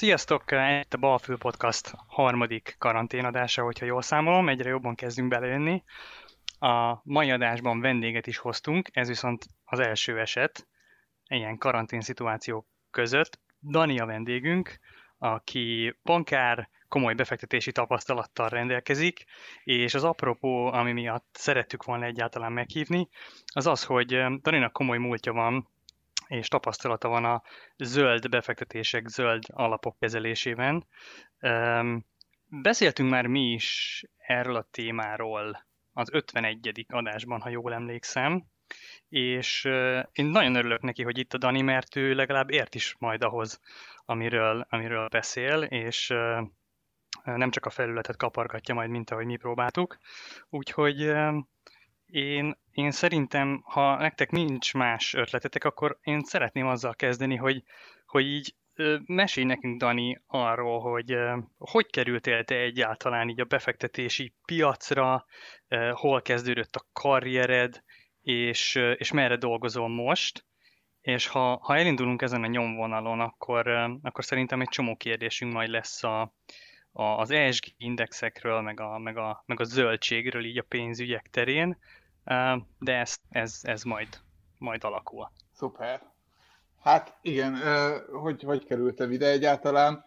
Sziasztok! Itt a Balfül Podcast harmadik karanténadása, hogyha jól számolom, egyre jobban kezdünk belejönni. A mai adásban vendéget is hoztunk, ez viszont az első eset ilyen karantén szituációk között. Dani a vendégünk, aki bankár, komoly befektetési tapasztalattal rendelkezik, és az apropó, ami miatt szerettük volna egyáltalán meghívni, az az, hogy Daninak komoly múltja van és tapasztalata van a zöld befektetések, zöld alapok kezelésében. Beszéltünk már mi is erről a témáról az 51. adásban, ha jól emlékszem, és én nagyon örülök neki, hogy itt a Dani, mert ő legalább ért is majd ahhoz, amiről, amiről beszél, és nem csak a felületet kapargatja majd, mint ahogy mi próbáltuk. Úgyhogy én, én szerintem, ha nektek nincs más ötletetek, akkor én szeretném azzal kezdeni, hogy, hogy így mesélj nekünk, Dani, arról, hogy hogy kerültél te egyáltalán így a befektetési piacra, hol kezdődött a karriered, és, és merre dolgozol most, és ha, ha elindulunk ezen a nyomvonalon, akkor, akkor szerintem egy csomó kérdésünk majd lesz a, a, az ESG indexekről, meg a, meg, a, meg a zöldségről így a pénzügyek terén, de ez, ez, ez majd, majd alakul. Szuper. Hát igen, hogy, hogy kerültem ide egyáltalán?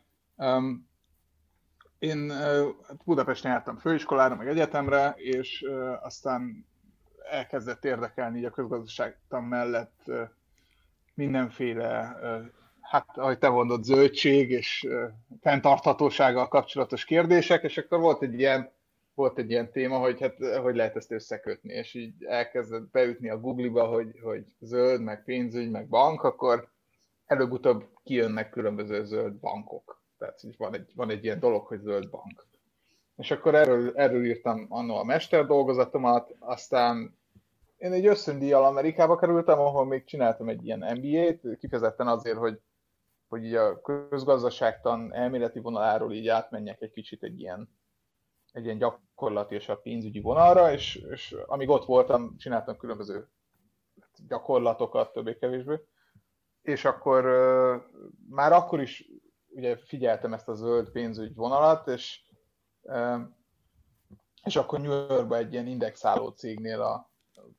Én hát Budapesten jártam főiskolára, meg egyetemre, és aztán elkezdett érdekelni így a közgazdaságtan mellett mindenféle, hát ahogy te mondod, zöldség és fenntarthatósággal kapcsolatos kérdések, és akkor volt egy ilyen volt egy ilyen téma, hogy hát hogy lehet ezt összekötni, és így elkezdett beütni a Google-ba, hogy, hogy zöld, meg pénzügy, meg bank, akkor előbb-utóbb kijönnek különböző zöld bankok. Tehát van egy, van egy ilyen dolog, hogy zöld bank. És akkor erről, erről írtam annól a mester dolgozatomat, aztán én egy ösztöndíjjal Amerikába kerültem, ahol még csináltam egy ilyen MBA-t, kifejezetten azért, hogy, hogy így a közgazdaságtan elméleti vonaláról így átmenjek egy kicsit egy ilyen egy ilyen gyakorlati és a pénzügyi vonalra, és, és amíg ott voltam, csináltam különböző gyakorlatokat többé-kevésbé, és akkor már akkor is ugye figyeltem ezt a zöld pénzügy vonalat, és, és akkor New Yorkban egy ilyen indexáló cégnél a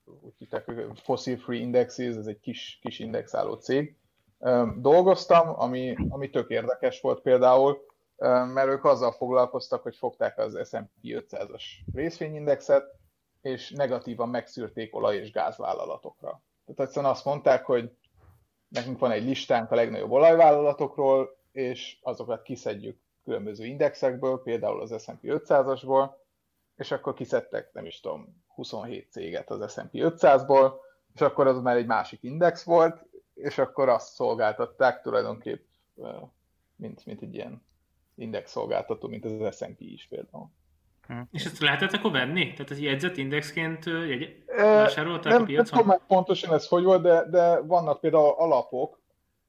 úgy hittek, Fossil Free Indexes, ez egy kis, kis indexáló cég, dolgoztam, ami, ami tök érdekes volt például, mert ők azzal foglalkoztak, hogy fogták az S&P 500-as részvényindexet, és negatívan megszűrték olaj- és gázvállalatokra. Tehát egyszerűen azt mondták, hogy nekünk van egy listánk a legnagyobb olajvállalatokról, és azokat kiszedjük különböző indexekből, például az S&P 500-asból, és akkor kiszedtek, nem is tudom, 27 céget az S&P 500-ból, és akkor az már egy másik index volt, és akkor azt szolgáltatták tulajdonképp, mint, mint egy ilyen index szolgáltató, mint az S&P is például. Hm. És ezt lehetett akkor venni? Tehát az jegyzet indexként jegy... vásárolták nem, a piacon? Nem tudom pontosan ez hogy volt, de, de vannak például alapok,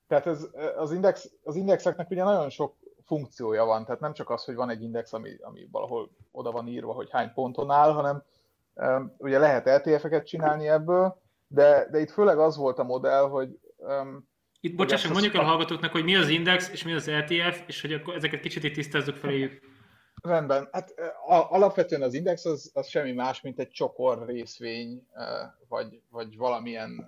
tehát ez, az, index, az indexeknek ugye nagyon sok funkciója van, tehát nem csak az, hogy van egy index, ami, ami valahol oda van írva, hogy hány ponton áll, hanem um, ugye lehet LTF-eket csinálni ebből, de, de itt főleg az volt a modell, hogy um, itt bocsássuk, mondjuk el a hallgatóknak, hogy mi az index, és mi az ETF, és hogy akkor ezeket kicsit itt tisztázzuk feléjük. Rendben. Hát a, alapvetően az index az, az semmi más, mint egy csokor részvény, vagy, vagy valamilyen,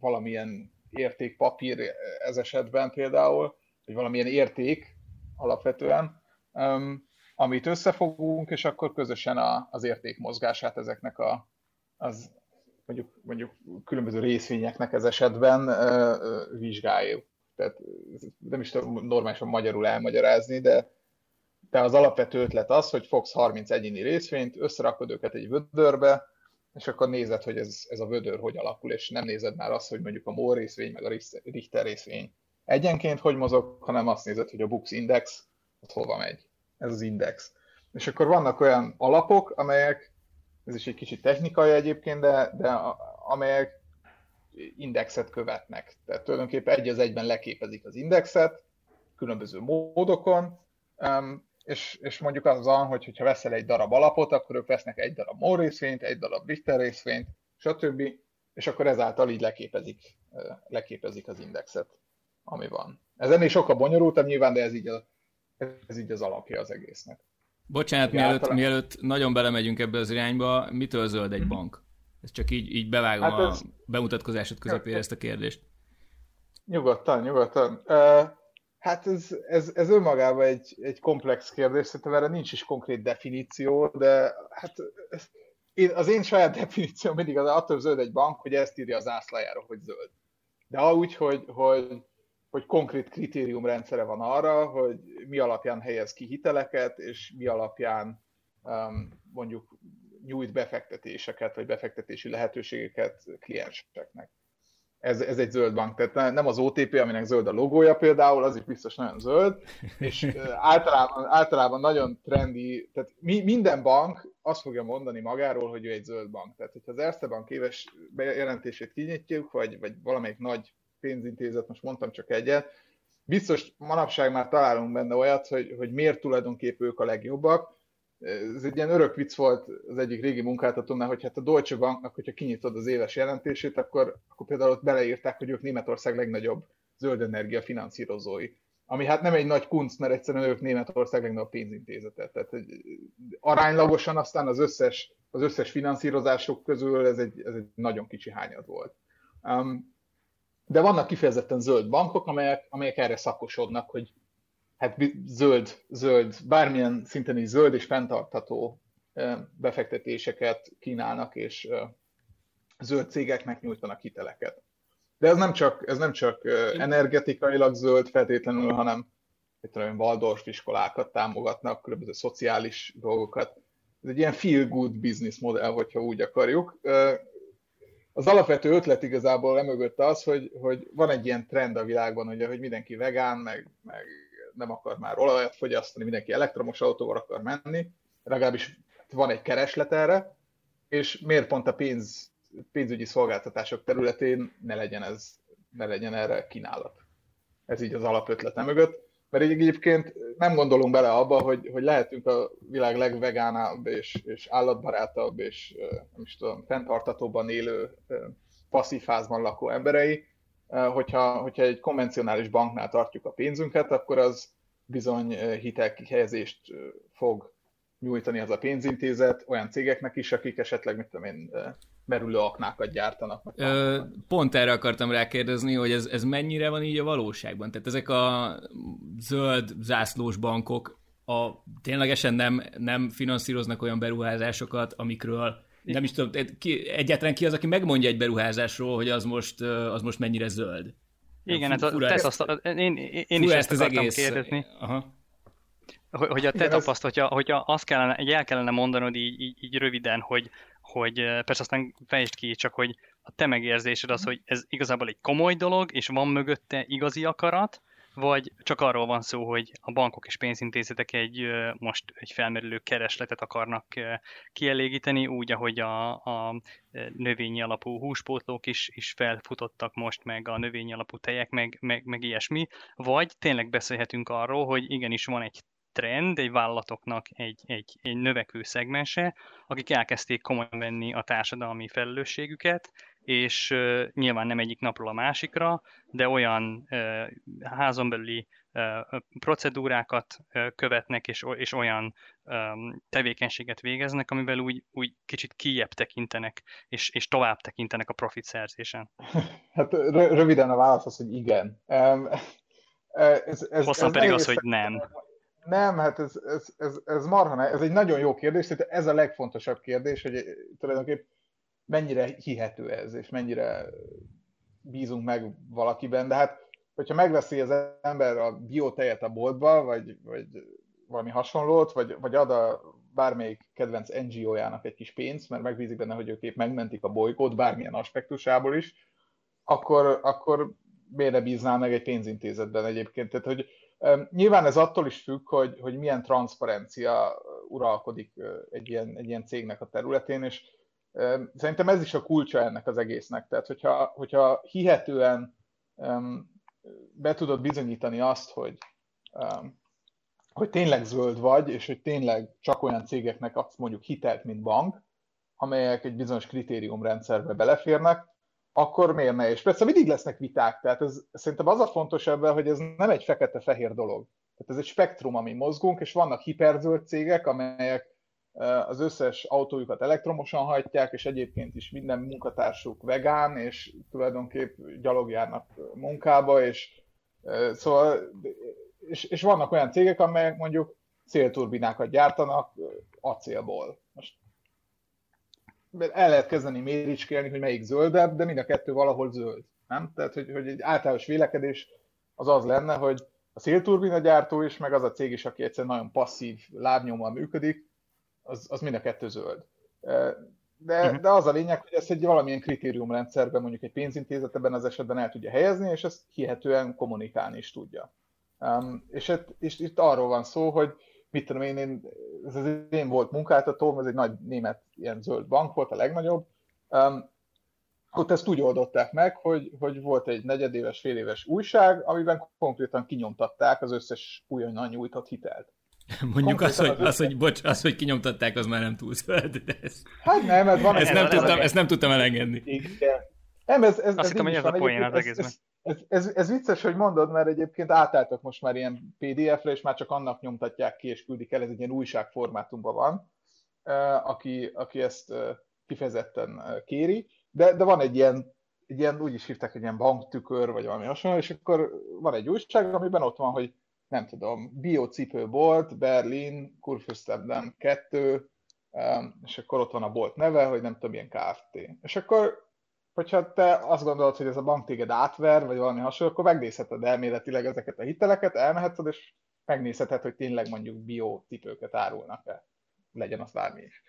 valamilyen értékpapír ez esetben például, vagy valamilyen érték alapvetően, amit összefogunk, és akkor közösen a, az érték mozgását ezeknek a, az mondjuk, mondjuk különböző részvényeknek ez esetben vizsgáljuk. Tehát nem is tudom normálisan magyarul elmagyarázni, de, de az alapvető ötlet az, hogy fogsz 30 egyéni részvényt, összerakod őket egy vödörbe, és akkor nézed, hogy ez, ez a vödör hogy alakul, és nem nézed már azt, hogy mondjuk a MOL részvény, meg a Richter részvény egyenként hogy mozog, hanem azt nézed, hogy a Bux Index az hova megy. Ez az index. És akkor vannak olyan alapok, amelyek ez is egy kicsit technikai egyébként, de, de amelyek indexet követnek. Tehát tulajdonképpen egy az egyben leképezik az indexet, különböző módokon, és, és mondjuk az van, hogy hogyha veszel egy darab alapot, akkor ők vesznek egy darab MOL részvényt, egy darab Richter részvényt, stb., és akkor ezáltal így leképezik, leképezik az indexet, ami van. Ez ennél sokkal bonyolultabb nyilván, de ez így, a, ez így az alapja az egésznek. Bocsánat, mielőtt, általán... mielőtt nagyon belemegyünk ebbe az irányba, mitől zöld egy mhm. bank? Ez csak így, így bevágom hát ez... a bemutatkozásod közepére ezt a kérdést. Nyugodtan, nyugodtan. Uh, hát ez, ez, ez önmagában egy, egy komplex kérdés, szerintem erre nincs is konkrét definíció, de hát ez, én, az én saját definícióm mindig az attól zöld egy bank, hogy ezt írja az ászlajára, hogy zöld. De úgy, hogy, hogy, hogy konkrét kritériumrendszere van arra, hogy mi alapján helyez ki hiteleket, és mi alapján um, mondjuk nyújt befektetéseket, vagy befektetési lehetőségeket klienseknek. Ez, ez egy zöld bank, tehát nem az OTP, aminek zöld a logója például, az is biztos nagyon zöld, és általában, általában nagyon trendi, tehát mi, minden bank azt fogja mondani magáról, hogy ő egy zöld bank. Tehát, hogyha az Erste Bank éves bejelentését kinyitjuk, vagy, vagy valamelyik nagy pénzintézet, most mondtam csak egyet, biztos manapság már találunk benne olyat, hogy, hogy miért tulajdonképpen ők a legjobbak, ez egy ilyen örök vicc volt az egyik régi munkáltatónál, hogy hát a Deutsche Banknak, hogyha kinyitod az éves jelentését, akkor, akkor például ott beleírták, hogy ők Németország legnagyobb zöld energia finanszírozói. Ami hát nem egy nagy kunc, mert egyszerűen ők Németország legnagyobb pénzintézete. Tehát hogy aránylagosan aztán az összes, az összes finanszírozások közül ez egy, ez egy nagyon kicsi hányad volt. Um, de vannak kifejezetten zöld bankok, amelyek, amelyek erre szakosodnak, hogy hát zöld, zöld, bármilyen szinten is zöld és fenntartható befektetéseket kínálnak, és zöld cégeknek nyújtanak hiteleket. De ez nem csak, ez nem csak energetikailag zöld feltétlenül, hanem tudom, Waldorf iskolákat támogatnak, különböző szociális dolgokat. Ez egy ilyen feel good business modell, hogyha úgy akarjuk. Az alapvető ötlet igazából emögött az, hogy, hogy van egy ilyen trend a világban, ugye, hogy mindenki vegán, meg, meg nem akar már olajat fogyasztani, mindenki elektromos autóval akar menni, legalábbis van egy kereslet erre, és miért pont a pénz, pénzügyi szolgáltatások területén ne legyen, ez, ne legyen erre kínálat. Ez így az alapötlete mögött. Mert így egyébként nem gondolunk bele abba, hogy, hogy lehetünk a világ legvegánabb és, és állatbarátabb és nem is tudom, fenntartatóban élő passzív házban lakó emberei, hogyha, hogyha egy konvencionális banknál tartjuk a pénzünket, akkor az bizony hitelkihelyezést fog nyújtani az a pénzintézet olyan cégeknek is, akik esetleg, mit tudom én, merülő aknákat gyártanak. Ö, pont erre akartam rákérdezni, hogy ez, ez mennyire van így a valóságban? Tehát ezek a zöld zászlós bankok a, ténylegesen nem, nem finanszíroznak olyan beruházásokat, amikről nem is tudom, ki, egyáltalán ki az, aki megmondja egy beruházásról, hogy az most, az most mennyire zöld. Igen, ez a, te azt, én, én is ezt, ezt egész... kérdezni. Aha. Hogy a te Igen, tapaszt, ez... hogyha, hogyha azt kellene, el kellene mondanod így, így, így röviden, hogy, hogy persze aztán fejtsd ki, csak hogy a te megérzésed az, hogy ez igazából egy komoly dolog, és van mögötte igazi akarat, vagy csak arról van szó, hogy a bankok és pénzintézetek egy most egy felmerülő keresletet akarnak kielégíteni, úgy, ahogy a, a növényi alapú húspótlók is, is felfutottak most, meg a növényi alapú tejek, meg, meg, meg ilyesmi, vagy tényleg beszélhetünk arról, hogy igenis van egy trend, egy vállalatoknak egy, egy, egy növekvő szegmense, akik elkezdték komolyan venni a társadalmi felelősségüket, és uh, nyilván nem egyik napról a másikra, de olyan uh, házon belüli uh, procedúrákat uh, követnek, és, és olyan um, tevékenységet végeznek, amivel úgy, úgy kicsit kijebb tekintenek, és, és tovább tekintenek a profit szerzésen. Hát röviden a válasz az, hogy igen. Um, ez, ez, Hosszan ez pedig az, hogy nem. Nem, hát ez, ez, ez, ez marha, ez egy nagyon jó kérdés, tehát ez a legfontosabb kérdés, hogy tulajdonképpen mennyire hihető ez, és mennyire bízunk meg valakiben, de hát hogyha megveszi az ember a biotejet a boltba, vagy, vagy valami hasonlót, vagy, vagy ad a bármelyik kedvenc NGO-jának egy kis pénzt, mert megbízik benne, hogy ők épp megmentik a bolygót, bármilyen aspektusából is, akkor, akkor miért ne bízná meg egy pénzintézetben egyébként? Tehát, hogy nyilván ez attól is függ, hogy, hogy milyen transzparencia uralkodik egy ilyen, egy ilyen cégnek a területén, és Szerintem ez is a kulcsa ennek az egésznek. Tehát, hogyha, hogyha hihetően be tudod bizonyítani azt, hogy, hogy tényleg zöld vagy, és hogy tényleg csak olyan cégeknek adsz mondjuk hitelt, mint bank, amelyek egy bizonyos kritériumrendszerbe beleférnek, akkor miért ne? És persze mindig lesznek viták, tehát ez, szerintem az a fontos ebben, hogy ez nem egy fekete-fehér dolog. Tehát ez egy spektrum, ami mozgunk, és vannak hiperzöld cégek, amelyek az összes autójukat elektromosan hajtják, és egyébként is minden munkatársuk vegán, és tulajdonképp gyalogjárnak munkába, és szóval, és, és vannak olyan cégek, amelyek mondjuk szélturbinákat gyártanak acélból. Most el lehet kezdeni méricskélni, hogy melyik zöldebb, de mind a kettő valahol zöld. Nem? Tehát, hogy, hogy egy általános vélekedés az az lenne, hogy a szélturbina gyártó is, meg az a cég is, aki egyszerűen nagyon passzív lábnyommal működik, az, az mind a kettő zöld. De, uh-huh. de az a lényeg, hogy ezt egy valamilyen kritériumrendszerben, mondjuk egy pénzintézet ebben az esetben el tudja helyezni, és ezt hihetően kommunikálni is tudja. Um, és, et, és itt arról van szó, hogy mit tudom én, én ez az én volt munkáltatóm, ez egy nagy német ilyen zöld bank volt, a legnagyobb. Um, ott ezt úgy oldották meg, hogy, hogy volt egy negyedéves, féléves újság, amiben konkrétan kinyomtatták az összes újonnan nyújtott hitelt. Mondjuk az, hogy, az, hogy, bocs, az, hogy kinyomtatták, az már nem túl zöld, de ez... Hát nem, mert van... Ezt nem, tudtam, ezt nem tudtam elengedni. Igen. Nem, ez, ez, Azt ez hittem, hogy ez a poén az egészben. Ez, ez, ez, ez, vicces, hogy mondod, mert egyébként átálltak most már ilyen PDF-re, és már csak annak nyomtatják ki, és küldik el, ez egy ilyen újságformátumban van, aki, aki ezt kifejezetten kéri, de, de van egy ilyen, egy ilyen, úgy is hívták, egy ilyen banktükör, vagy valami hasonló, és akkor van egy újság, amiben ott van, hogy nem tudom, biocipőbolt, Berlin, Kurfürstendamm 2, és akkor ott van a bolt neve, hogy nem tudom, milyen Kft. És akkor, hogyha te azt gondolod, hogy ez a bank téged átver, vagy valami hasonló, akkor megnézheted elméletileg ezeket a hiteleket, elmeheted, és megnézheted, hogy tényleg mondjuk biocipőket árulnak-e. Legyen az bármi is.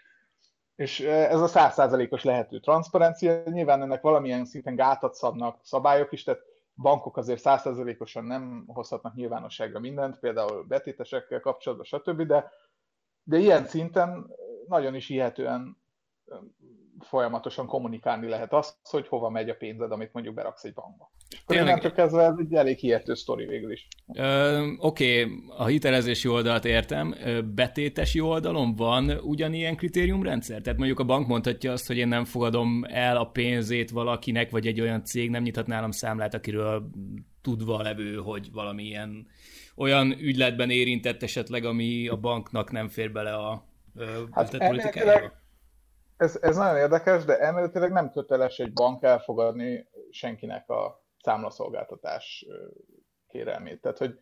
És ez a százszázalékos lehető transzparencia, nyilván ennek valamilyen szinten gátat szabnak szabályok is, tehát bankok azért százszerzelékosan nem hozhatnak nyilvánosságra mindent, például betétesekkel kapcsolatban, stb., de, de ilyen szinten nagyon is hihetően folyamatosan kommunikálni lehet azt, hogy hova megy a pénzed, amit mondjuk beraksz egy bankba. Tényleg... csak kezdve ez egy elég hihető sztori végül is. Oké, okay, a hitelezési oldalt értem. Betétesi oldalon van ugyanilyen kritériumrendszer? Tehát mondjuk a bank mondhatja azt, hogy én nem fogadom el a pénzét valakinek, vagy egy olyan cég nem nyithat nálam számlát, akiről tudva levő, hogy valamilyen olyan ügyletben érintett esetleg, ami a banknak nem fér bele a hát politikájába ez, ez nagyon érdekes, de elméletileg nem köteles egy bank elfogadni senkinek a számlaszolgáltatás kérelmét. Tehát, hogy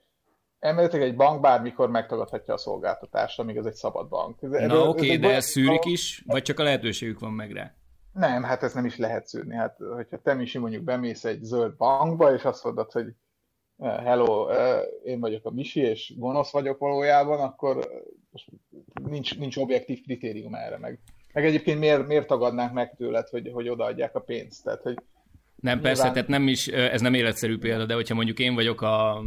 elméletileg egy bank bármikor megtagadhatja a szolgáltatást, amíg ez egy szabad bank. Ez, Na oké, okay, de ezt szűrik is, vagy csak a lehetőségük van meg rá? Nem, hát ez nem is lehet szűrni. Hát, hogyha te is mondjuk bemész egy zöld bankba, és azt mondod, hogy hello, én vagyok a Misi, és gonosz vagyok valójában, akkor nincs, nincs objektív kritérium erre meg. Meg egyébként miért, miért tagadnánk meg tőled, hogy, hogy odaadják a pénzt? Tehát, hogy nem, persze, nyilván... tehát nem is, ez nem életszerű példa, de hogyha mondjuk én vagyok a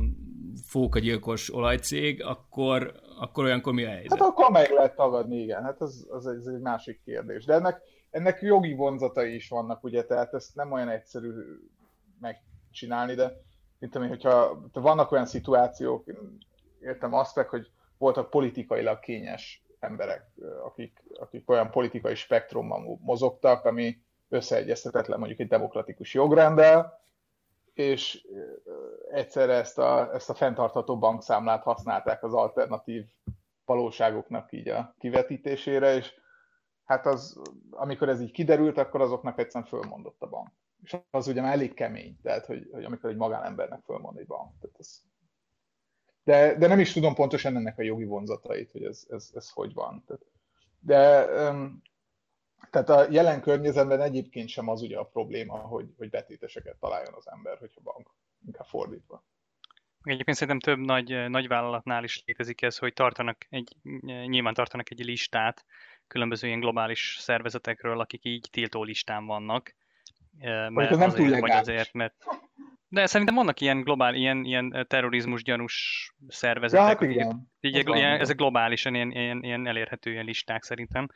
fókagyilkos olajcég, akkor, akkor olyankor mi a helyzet? Hát akkor meg lehet tagadni, igen. Hát az, az egy, egy másik kérdés. De ennek, ennek jogi vonzatai is vannak, ugye, tehát ezt nem olyan egyszerű megcsinálni, de mint ami, hogyha vannak olyan szituációk, értem azt meg, hogy voltak politikailag kényes emberek, akik, akik olyan politikai spektrumban mozogtak, ami összeegyeztetetlen mondjuk egy demokratikus jogrendel, és egyszerre ezt a, ezt a fenntartható bankszámlát használták az alternatív valóságoknak így a kivetítésére, és hát az, amikor ez így kiderült, akkor azoknak egyszerűen fölmondott a bank. És az ugye már elég kemény, tehát hogy, hogy amikor egy magánembernek fölmond egy bank. Tehát ez, de, de nem is tudom pontosan ennek a jogi vonzatait, hogy ez, ez, ez hogy van. De tehát a jelen környezetben egyébként sem az ugye a probléma, hogy, hogy betéteseket találjon az ember, hogyha bank, inkább fordítva. Egyébként szerintem több nagy, nagy vállalatnál is létezik ez, hogy tartanak egy, nyilván tartanak egy listát különböző ilyen globális szervezetekről, akik így tiltó listán vannak. Mert nem azért, túl vagy azért, mert de szerintem vannak ilyen globál, ilyen, ilyen terrorizmus gyanús szervezetek. Ja, hát igen. Így, így, ilyen, ezek globálisan ilyen, ilyen, ilyen elérhető ilyen listák szerintem.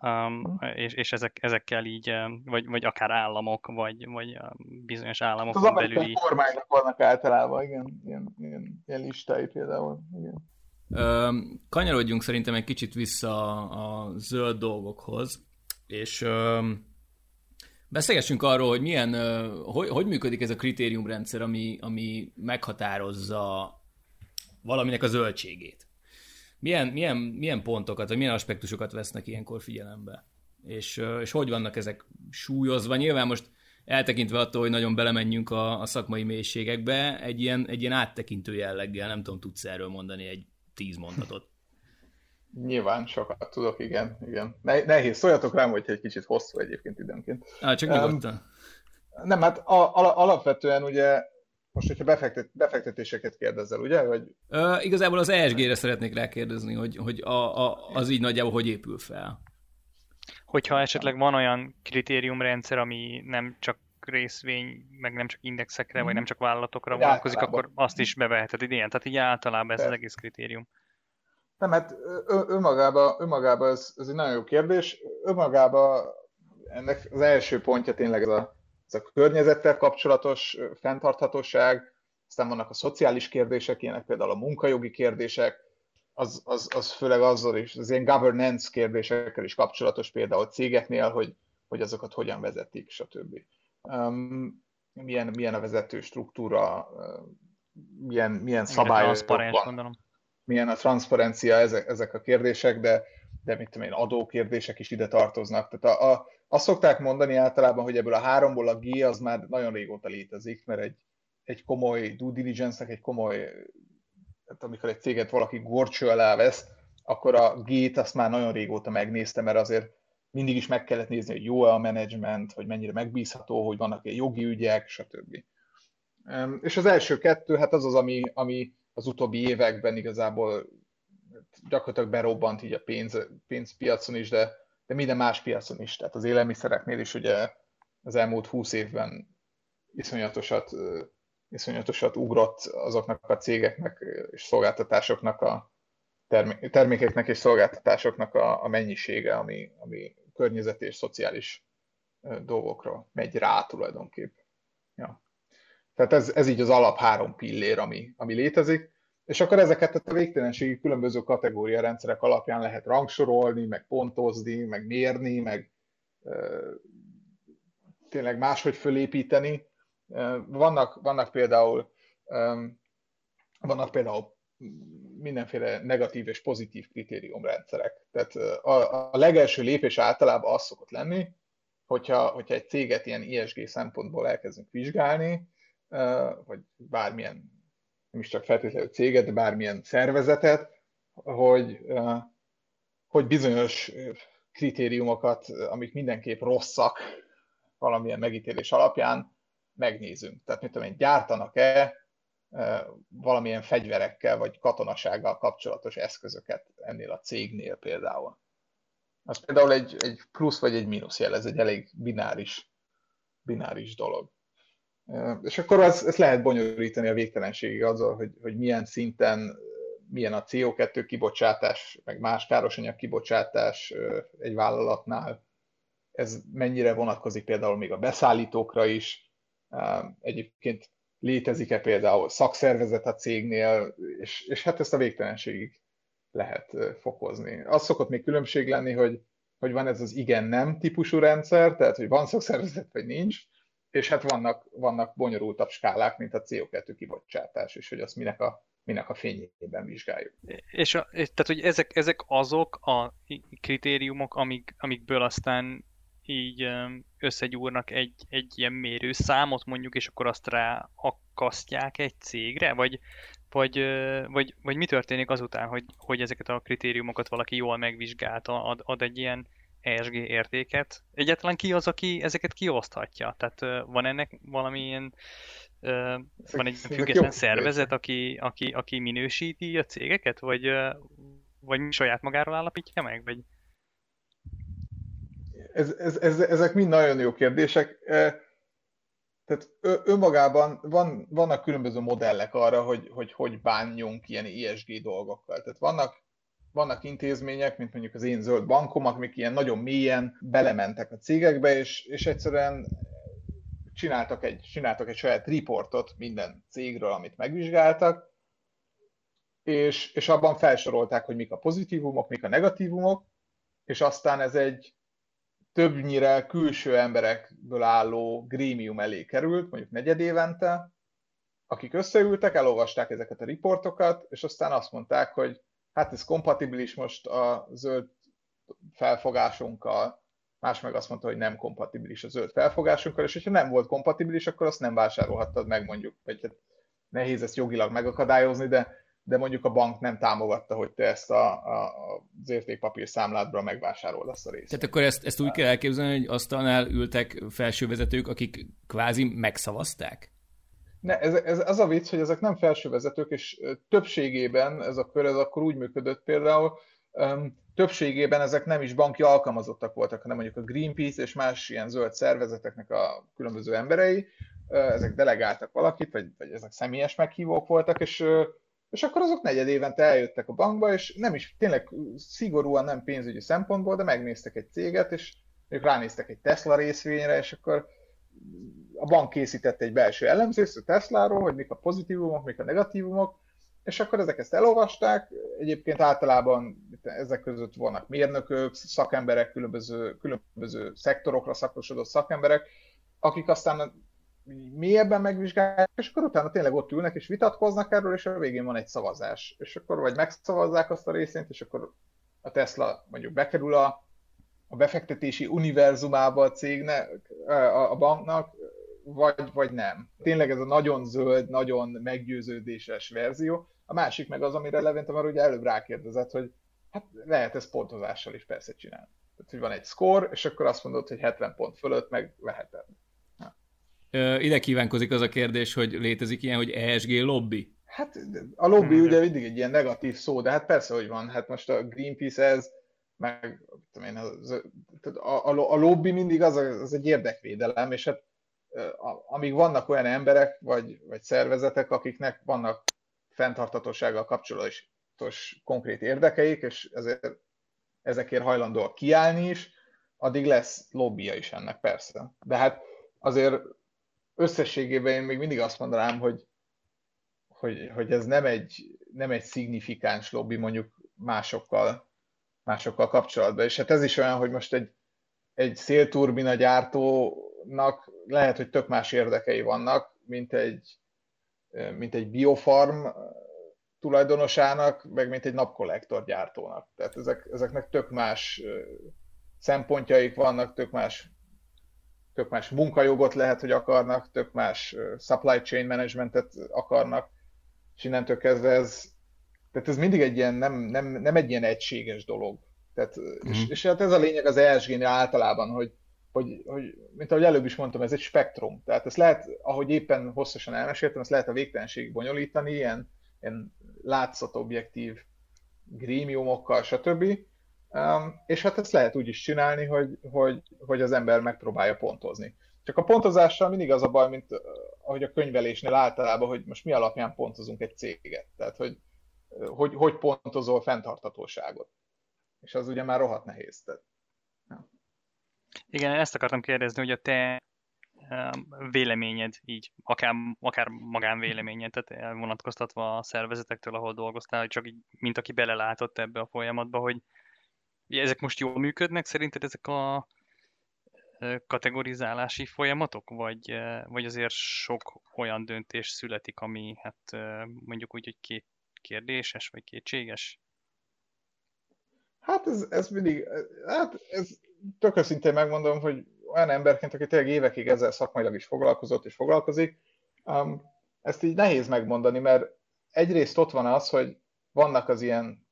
Um, és, és ezek, ezekkel így, vagy, vagy akár államok, vagy, vagy bizonyos államok hát az belüli... Az kormánynak vannak általában, igen, ilyen, ilyen, ilyen listái például. Igen. Ö, kanyarodjunk szerintem egy kicsit vissza a, a zöld dolgokhoz, és ö, Beszélgessünk arról, hogy milyen, hogy, hogy működik ez a kritériumrendszer, ami, ami meghatározza valaminek a zöldségét. Milyen, milyen, milyen pontokat, vagy milyen aspektusokat vesznek ilyenkor figyelembe? És, és hogy vannak ezek súlyozva? Nyilván most eltekintve attól, hogy nagyon belemenjünk a, a szakmai mélységekbe, egy ilyen, egy ilyen áttekintő jelleggel, nem tudom, tudsz erről mondani egy tíz mondatot. Nyilván sokat tudok, igen. igen. Ne, nehéz, szóljatok rám, hogyha egy kicsit hosszú egyébként időnként. Á, csak nyugodtan. Um, nem, hát a, a, alapvetően ugye most, hogyha befektet, befektetéseket kérdezel, ugye? Vagy... Ö, igazából az ESG-re szeretnék rákérdezni, hogy, hogy a, a, az így nagyjából hogy épül fel. Hogyha esetleg van olyan kritériumrendszer, ami nem csak részvény, meg nem csak indexekre, vagy nem csak vállalatokra vonatkozik, akkor azt is beveheted idén. Tehát így általában ez az egész kritérium. Nem, hát önmagában, önmagában ez, ez egy nagyon jó kérdés. Önmagában ennek az első pontja tényleg ez a, ez a környezettel kapcsolatos fenntarthatóság, aztán vannak a szociális kérdések, ilyenek például a munkajogi kérdések, az, az, az főleg azzal is, az ilyen governance kérdésekkel is kapcsolatos például cégeknél, hogy, hogy azokat hogyan vezetik, stb. Um, milyen, milyen a vezető struktúra, milyen, milyen szabályok van milyen a transzparencia ezek, ezek a kérdések, de, de mit tudom én, adókérdések is ide tartoznak. Tehát a, a, azt szokták mondani általában, hogy ebből a háromból a G az már nagyon régóta létezik, mert egy, egy komoly due diligence-nek, egy komoly, tehát amikor egy céget valaki gorcső alá vesz, akkor a G-t azt már nagyon régóta megnézte, mert azért mindig is meg kellett nézni, hogy jó-e a menedzsment, hogy mennyire megbízható, hogy vannak-e jogi ügyek, stb. És az első kettő, hát az az, ami, ami az utóbbi években igazából gyakorlatilag berobbant így a pénz, pénzpiacon is, de, de minden más piacon is. Tehát az élelmiszereknél is ugye az elmúlt húsz évben iszonyatosat, iszonyatosat ugrott azoknak a cégeknek és szolgáltatásoknak a termé- termékeknek és szolgáltatásoknak a, a mennyisége, ami, ami környezeti és szociális dolgokra megy rá tulajdonképp. Ja. Tehát ez, ez így az alap három pillér, ami, ami létezik, és akkor ezeket a végtelenségi különböző kategória rendszerek alapján lehet rangsorolni, meg pontozni, meg mérni, meg e, tényleg máshogy fölépíteni. Vannak, vannak például e, vannak például mindenféle negatív és pozitív kritériumrendszerek. Tehát a, a legelső lépés általában az szokott lenni, hogyha, hogyha egy céget ilyen ISG szempontból elkezdünk vizsgálni, vagy bármilyen, nem is csak feltétlenül céget, de bármilyen szervezetet, hogy, hogy bizonyos kritériumokat, amik mindenképp rosszak valamilyen megítélés alapján, megnézünk. Tehát mit tudom én, gyártanak-e valamilyen fegyverekkel vagy katonasággal kapcsolatos eszközöket ennél a cégnél például. Az például egy, egy plusz vagy egy mínusz jel, ez egy elég bináris, bináris dolog. És akkor az, ezt lehet bonyolítani a végtelenségig azzal, hogy, hogy milyen szinten, milyen a CO2 kibocsátás, meg más károsanyag kibocsátás egy vállalatnál. Ez mennyire vonatkozik például még a beszállítókra is. Egyébként létezik-e például szakszervezet a cégnél, és, és hát ezt a végtelenségig lehet fokozni. Az szokott még különbség lenni, hogy, hogy van ez az igen-nem típusú rendszer, tehát hogy van szakszervezet, vagy nincs, és hát vannak, vannak bonyolultabb skálák, mint a CO2 kibocsátás, és hogy azt minek a, minek a fényében vizsgáljuk. És, a, tehát, hogy ezek, ezek azok a kritériumok, amik, amikből aztán így összegyúrnak egy, egy ilyen mérőszámot mondjuk, és akkor azt rá akasztják egy cégre, vagy, vagy, vagy, vagy mi történik azután, hogy, hogy ezeket a kritériumokat valaki jól megvizsgálta, ad, ad egy ilyen ESG értéket. Egyáltalán ki az, aki ezeket kioszthatja? Tehát van ennek valamilyen van egy független szervezet, aki, aki, aki minősíti a cégeket, vagy, vagy saját magáról állapítja meg? Vagy... Ez, ez, ez, ezek mind nagyon jó kérdések. Tehát önmagában van, vannak különböző modellek arra, hogy, hogy hogy bánjunk ilyen ESG dolgokkal. Tehát vannak vannak intézmények, mint mondjuk az én zöld bankom, amik ilyen nagyon mélyen belementek a cégekbe, és, és egyszerűen csináltak egy, csináltak egy saját riportot minden cégről, amit megvizsgáltak, és, és abban felsorolták, hogy mik a pozitívumok, mik a negatívumok, és aztán ez egy többnyire külső emberekből álló grémium elé került, mondjuk negyed évente, akik összeültek, elolvasták ezeket a riportokat, és aztán azt mondták, hogy hát ez kompatibilis most a zöld felfogásunkkal, más meg azt mondta, hogy nem kompatibilis a zöld felfogásunkkal, és hogyha nem volt kompatibilis, akkor azt nem vásárolhattad meg mondjuk, vagy hát nehéz ezt jogilag megakadályozni, de, de mondjuk a bank nem támogatta, hogy te ezt a, a, az értékpapír számládra megvásárold azt a részt. Tehát akkor ezt, ezt úgy kell elképzelni, hogy asztalnál ültek felsővezetők, akik kvázi megszavazták? Ne, ez, ez, az a vicc, hogy ezek nem felsővezetők, és többségében ez a kör ez akkor úgy működött például, um, többségében ezek nem is banki alkalmazottak voltak, hanem mondjuk a Greenpeace és más ilyen zöld szervezeteknek a különböző emberei, ezek delegáltak valakit, vagy, vagy ezek személyes meghívók voltak, és, és akkor azok negyed évente eljöttek a bankba, és nem is tényleg szigorúan nem pénzügyi szempontból, de megnéztek egy céget, és ők ránéztek egy Tesla részvényre, és akkor a bank készített egy belső elemzést a Tesláról, hogy mik a pozitívumok, mik a negatívumok, és akkor ezek ezt elolvasták, egyébként általában ezek között vannak mérnökök, szakemberek, különböző, különböző szektorokra szakosodott szakemberek, akik aztán mélyebben megvizsgálják, és akkor utána tényleg ott ülnek és vitatkoznak erről, és a végén van egy szavazás. És akkor vagy megszavazzák azt a részét, és akkor a Tesla mondjuk bekerül a, a befektetési univerzumába a cégnek, a, banknak, vagy, vagy nem. Tényleg ez a nagyon zöld, nagyon meggyőződéses verzió. A másik meg az, amire Levente már ugye előbb rákérdezett, hogy hát lehet ez pontozással is persze csinálni. Tehát, hogy van egy score, és akkor azt mondod, hogy 70 pont fölött meg veheted. Ide kívánkozik az a kérdés, hogy létezik ilyen, hogy ESG lobby. Hát a lobby hmm. ugye mindig egy ilyen negatív szó, de hát persze, hogy van. Hát most a Greenpeace ez, meg tudom én, az, a, a, a lobby mindig az, az egy érdekvédelem, és hát amíg vannak olyan emberek, vagy, vagy szervezetek, akiknek vannak fenntartatósággal kapcsolatos konkrét érdekeik, és ezért, ezekért hajlandóak kiállni is, addig lesz lobbija is ennek persze. De hát azért összességében én még mindig azt mondanám, hogy, hogy, hogy ez nem egy, nem egy szignifikáns lobby mondjuk másokkal, másokkal kapcsolatban. És hát ez is olyan, hogy most egy, egy szélturbina gyártónak lehet, hogy tök más érdekei vannak, mint egy, mint egy biofarm tulajdonosának, meg mint egy napkollektor gyártónak. Tehát ezek, ezeknek tök más szempontjaik vannak, tök más tök más munkajogot lehet, hogy akarnak, tök más supply chain managementet akarnak, és innentől kezdve ez, tehát ez mindig egy ilyen, nem, nem, nem egy ilyen egységes dolog. Tehát, mm-hmm. és, és hát ez a lényeg az ESG-nél általában, hogy, hogy, hogy, mint ahogy előbb is mondtam, ez egy spektrum. Tehát ezt lehet, ahogy éppen hosszasan elmeséltem, ezt lehet a végtelenség bonyolítani, ilyen, ilyen látszatobjektív grémiumokkal, stb. És hát ezt lehet úgy is csinálni, hogy, hogy, hogy az ember megpróbálja pontozni. Csak a pontozással mindig az a baj, mint ahogy a könyvelésnél általában, hogy most mi alapján pontozunk egy céget. Tehát, hogy hogy, hogy pontozol fenntartatóságot. És az ugye már rohadt nehéz. Tehát. Igen, ezt akartam kérdezni, hogy a te véleményed így, akár, akár magánvéleményed, tehát elvonatkoztatva a szervezetektől, ahol dolgoztál, hogy csak így, mint aki belelátott ebbe a folyamatba, hogy ezek most jól működnek szerinted ezek a kategorizálási folyamatok, vagy, vagy azért sok olyan döntés születik, ami hát mondjuk úgy, hogy két kérdéses, vagy kétséges? Hát ez, ez mindig, hát ez tök szintén megmondom, hogy olyan emberként, aki tényleg évekig ezzel szakmailag is foglalkozott és foglalkozik, um, ezt így nehéz megmondani, mert egyrészt ott van az, hogy vannak az ilyen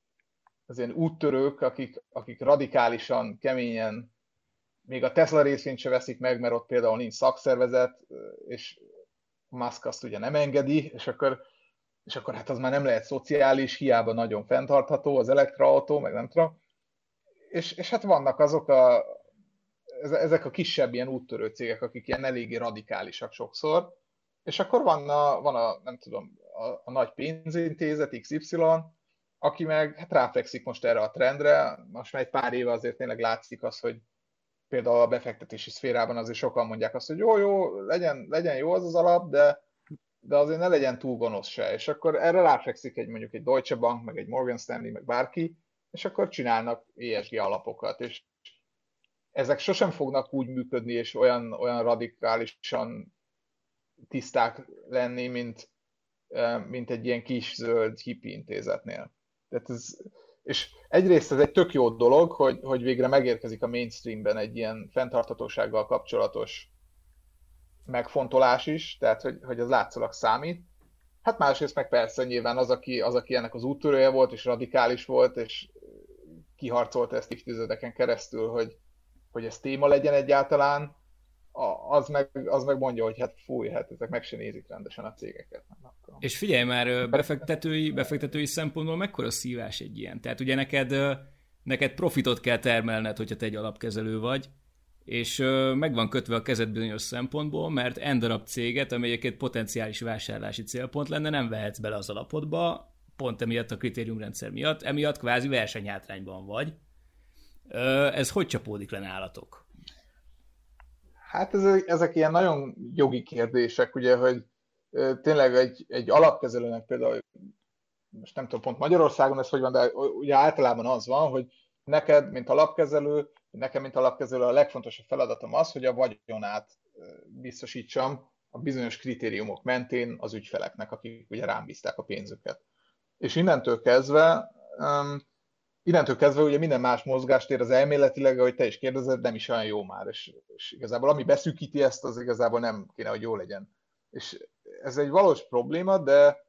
az ilyen úttörők, akik, akik radikálisan, keményen, még a Tesla részvényt se veszik meg, mert ott például nincs szakszervezet, és Musk azt ugye nem engedi, és akkor, és akkor hát az már nem lehet szociális, hiába nagyon fenntartható az elektroautó, meg nem tudom. És, és hát vannak azok a, ezek a kisebb ilyen úttörő cégek, akik ilyen eléggé radikálisak sokszor, és akkor van a, van a nem tudom, a, a nagy pénzintézet XY, aki meg hát ráfekszik most erre a trendre, most már egy pár éve azért tényleg látszik az, hogy például a befektetési szférában azért sokan mondják azt, hogy jó, jó, legyen, legyen jó az az alap, de, de azért ne legyen túl gonosz se. És akkor erre ráfekszik egy mondjuk egy Deutsche Bank, meg egy Morgan Stanley, meg bárki, és akkor csinálnak ESG alapokat. És, ezek sosem fognak úgy működni, és olyan, olyan radikálisan tiszták lenni, mint, mint egy ilyen kis zöld hippi intézetnél. Tehát ez, és egyrészt ez egy tök jó dolog, hogy, hogy végre megérkezik a mainstreamben egy ilyen fenntartatósággal kapcsolatos megfontolás is, tehát hogy, hogy az látszólag számít. Hát másrészt meg persze nyilván az, aki, az, aki ennek az úttörője volt, és radikális volt, és kiharcolta ezt évtizedeken keresztül, hogy, hogy ez téma legyen egyáltalán, az meg, az meg mondja, hogy hát fúj, hát ezek meg se nézik rendesen a cégeket. Nem És figyelj már, befektetői, befektetői szempontból mekkora szívás egy ilyen? Tehát ugye neked, neked profitot kell termelned, hogyha te egy alapkezelő vagy, és meg van kötve a kezed bizonyos szempontból, mert n darab céget, amelyeket potenciális vásárlási célpont lenne, nem vehetsz bele az alapodba, pont emiatt a kritériumrendszer miatt, emiatt kvázi versenyhátrányban vagy. Ez hogy csapódik le nálatok? Hát ezek, ezek ilyen nagyon jogi kérdések, ugye, hogy tényleg egy, egy alapkezelőnek például, most nem tudom pont Magyarországon ez hogy van, de ugye általában az van, hogy neked, mint alapkezelő, nekem, mint alapkezelő a legfontosabb feladatom az, hogy a vagyonát biztosítsam a bizonyos kritériumok mentén az ügyfeleknek, akik ugye rám bízták a pénzüket. És innentől kezdve um, innentől kezdve ugye minden más mozgástér az elméletileg, ahogy te is kérdezed, nem is olyan jó már, és, és igazából ami beszűkíti ezt, az igazából nem kéne, hogy jó legyen. És ez egy valós probléma, de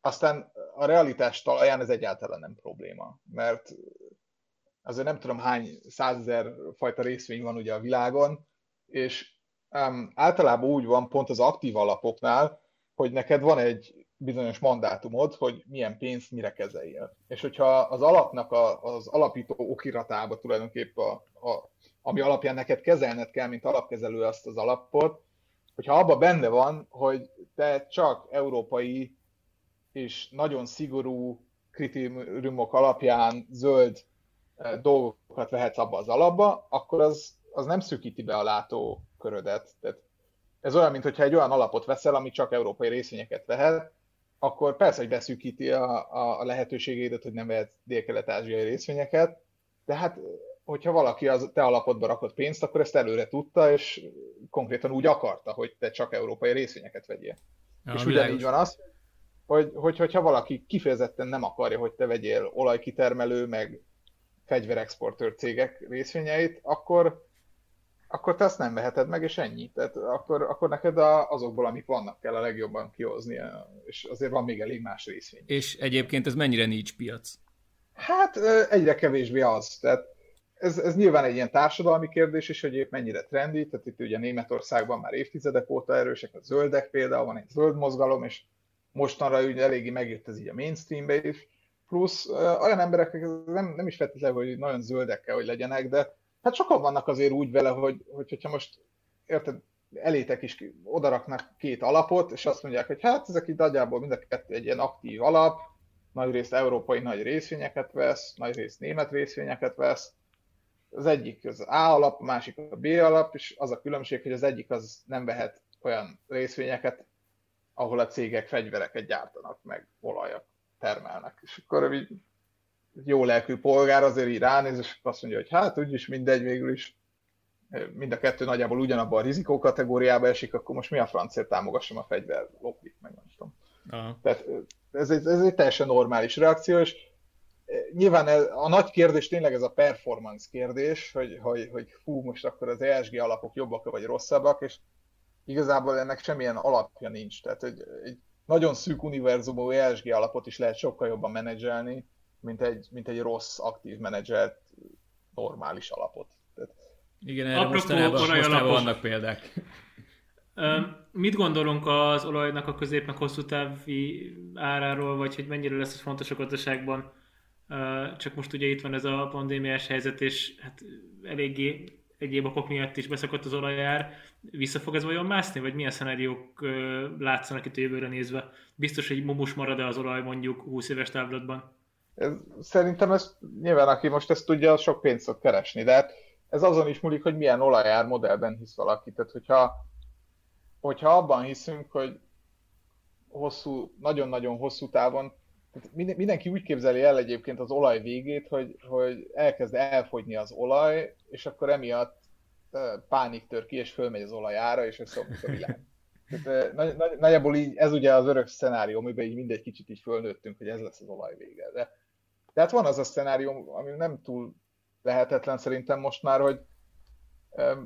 aztán a realitás talaján ez egyáltalán nem probléma, mert azért nem tudom hány százezer fajta részvény van ugye a világon, és um, általában úgy van pont az aktív alapoknál, hogy neked van egy bizonyos mandátumod, hogy milyen pénzt mire kezeljél. És hogyha az alapnak a, az alapító okiratába tulajdonképpen, a, a, ami alapján neked kezelned kell, mint alapkezelő azt az alapot, hogyha abban benne van, hogy te csak európai és nagyon szigorú kritériumok alapján zöld dolgokat vehetsz abba az alapba, akkor az, az nem szűkíti be a látókörödet. Tehát ez olyan, mintha egy olyan alapot veszel, ami csak európai részvényeket vehet, akkor persze, hogy beszűkíti a, a lehetőségédet, hogy nem vehet dél-kelet-ázsiai részvényeket, de hát hogyha valaki az te alapodba rakott pénzt, akkor ezt előre tudta, és konkrétan úgy akarta, hogy te csak európai részvényeket vegyél. Ja, és ugyanígy van az, hogy, hogy, hogyha valaki kifejezetten nem akarja, hogy te vegyél olajkitermelő, meg fegyverexportőr cégek részvényeit, akkor akkor te azt nem veheted meg, és ennyi. Tehát akkor, akkor neked a, azokból, amik vannak, kell a legjobban kihozni, és azért van még elég más részvény. És egyébként ez mennyire nincs piac? Hát egyre kevésbé az. Tehát ez, ez nyilván egy ilyen társadalmi kérdés is, hogy épp mennyire trendi, tehát itt ugye Németországban már évtizedek óta erősek a zöldek például, van egy zöld mozgalom, és mostanra ugye eléggé megjött ez így a mainstreambe is, plusz olyan emberek, nem, nem is feltétlenül, hogy nagyon zöldek kell, hogy legyenek, de hát sokan vannak azért úgy vele, hogy, hogy hogyha most érted, elétek is odaraknak két alapot, és azt mondják, hogy hát ezek itt nagyjából mind a kettő egy ilyen aktív alap, nagy részt európai nagy részvényeket vesz, nagy részt német részvényeket vesz. Az egyik az A alap, a másik a B alap, és az a különbség, hogy az egyik az nem vehet olyan részvényeket, ahol a cégek fegyvereket gyártanak, meg olajat termelnek. És akkor így jó lelkű polgár azért így ránéz, és azt mondja, hogy hát úgyis mindegy végül is, mind a kettő nagyjából ugyanabban a rizikó kategóriába esik, akkor most mi a francia támogassam a fegyver lobbit, meg nem tudom. Aha. Tehát ez egy, ez egy teljesen normális reakció, és nyilván ez, a nagy kérdés tényleg ez a performance kérdés, hogy, hogy, hogy fú, most akkor az ESG alapok jobbak vagy rosszabbak, és igazából ennek semmilyen alapja nincs. Tehát egy, egy nagyon szűk univerzumú ESG alapot is lehet sokkal jobban menedzselni, mint egy, mint egy rossz, aktív menedzselt normális alapot. Tehát... Igen, erre mostanában, mostanában vannak példák. Mit gondolunk az olajnak a közép meg hosszú távi áráról, vagy hogy mennyire lesz ez fontos a gazdaságban? Csak most ugye itt van ez a pandémiás helyzet, és hát eléggé egyéb okok miatt is beszakadt az olajár. Vissza fog ez vajon mászni, vagy milyen szenáriók látszanak itt a jövőre nézve? Biztos, hogy momus marad-e az olaj mondjuk 20 éves távlatban? Szerintem ez nyilván, aki most ezt tudja, sok pénzt fog keresni, de hát ez azon is múlik, hogy milyen olajár modellben hisz valaki. Tehát, hogyha, hogyha abban hiszünk, hogy hosszú, nagyon-nagyon hosszú távon, tehát mindenki úgy képzeli el egyébként az olaj végét, hogy, hogy elkezd elfogyni az olaj, és akkor emiatt pánik tör ki, és fölmegy az olajára, és szokott a világ. Tehát, nagy, nagy, nagyjából így, ez ugye az örök szenárió, amiben így mindegy kicsit így fölnőttünk, hogy ez lesz az olaj vége. De, de hát van az a szenárió, ami nem túl lehetetlen szerintem most már, hogy,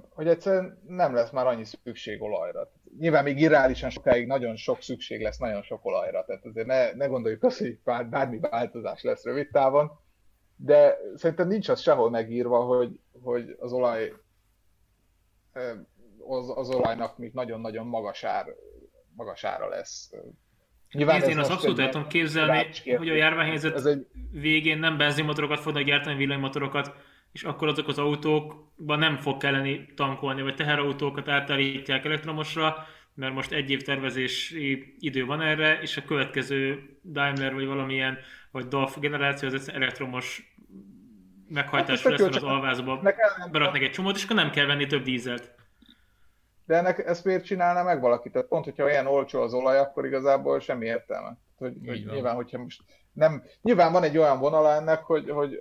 hogy egyszerűen nem lesz már annyi szükség olajra. Nyilván még irreálisan sokáig nagyon sok szükség lesz nagyon sok olajra, tehát azért ne, ne gondoljuk azt, hogy bár, bármi változás lesz rövid távon, de szerintem nincs az sehol megírva, hogy, hogy az olaj az, az olajnak még nagyon-nagyon magas, ár, magas ára lesz. Nyilván Nézd, én az abszolút el tudom képzelni, hogy a járványhelyzet egy... végén nem benzinmotorokat fognak gyártani, villanymotorokat, és akkor azok az autókban nem fog kelleni tankolni, vagy teherautókat átállítják elektromosra, mert most egy év tervezési idő van erre, és a következő Daimler vagy valamilyen, vagy DAF generáció az elektromos meghajtású hát lesz, az alvázba beraknak egy csomót, és akkor nem kell venni több dízelt. De ennek ezt miért csinálna meg valaki? Tehát pont, hogyha olyan olcsó az olaj, akkor igazából semmi értelme. Hogy, hogy nyilván, hogyha most nem, nyilván van egy olyan vonala ennek, hogy, hogy,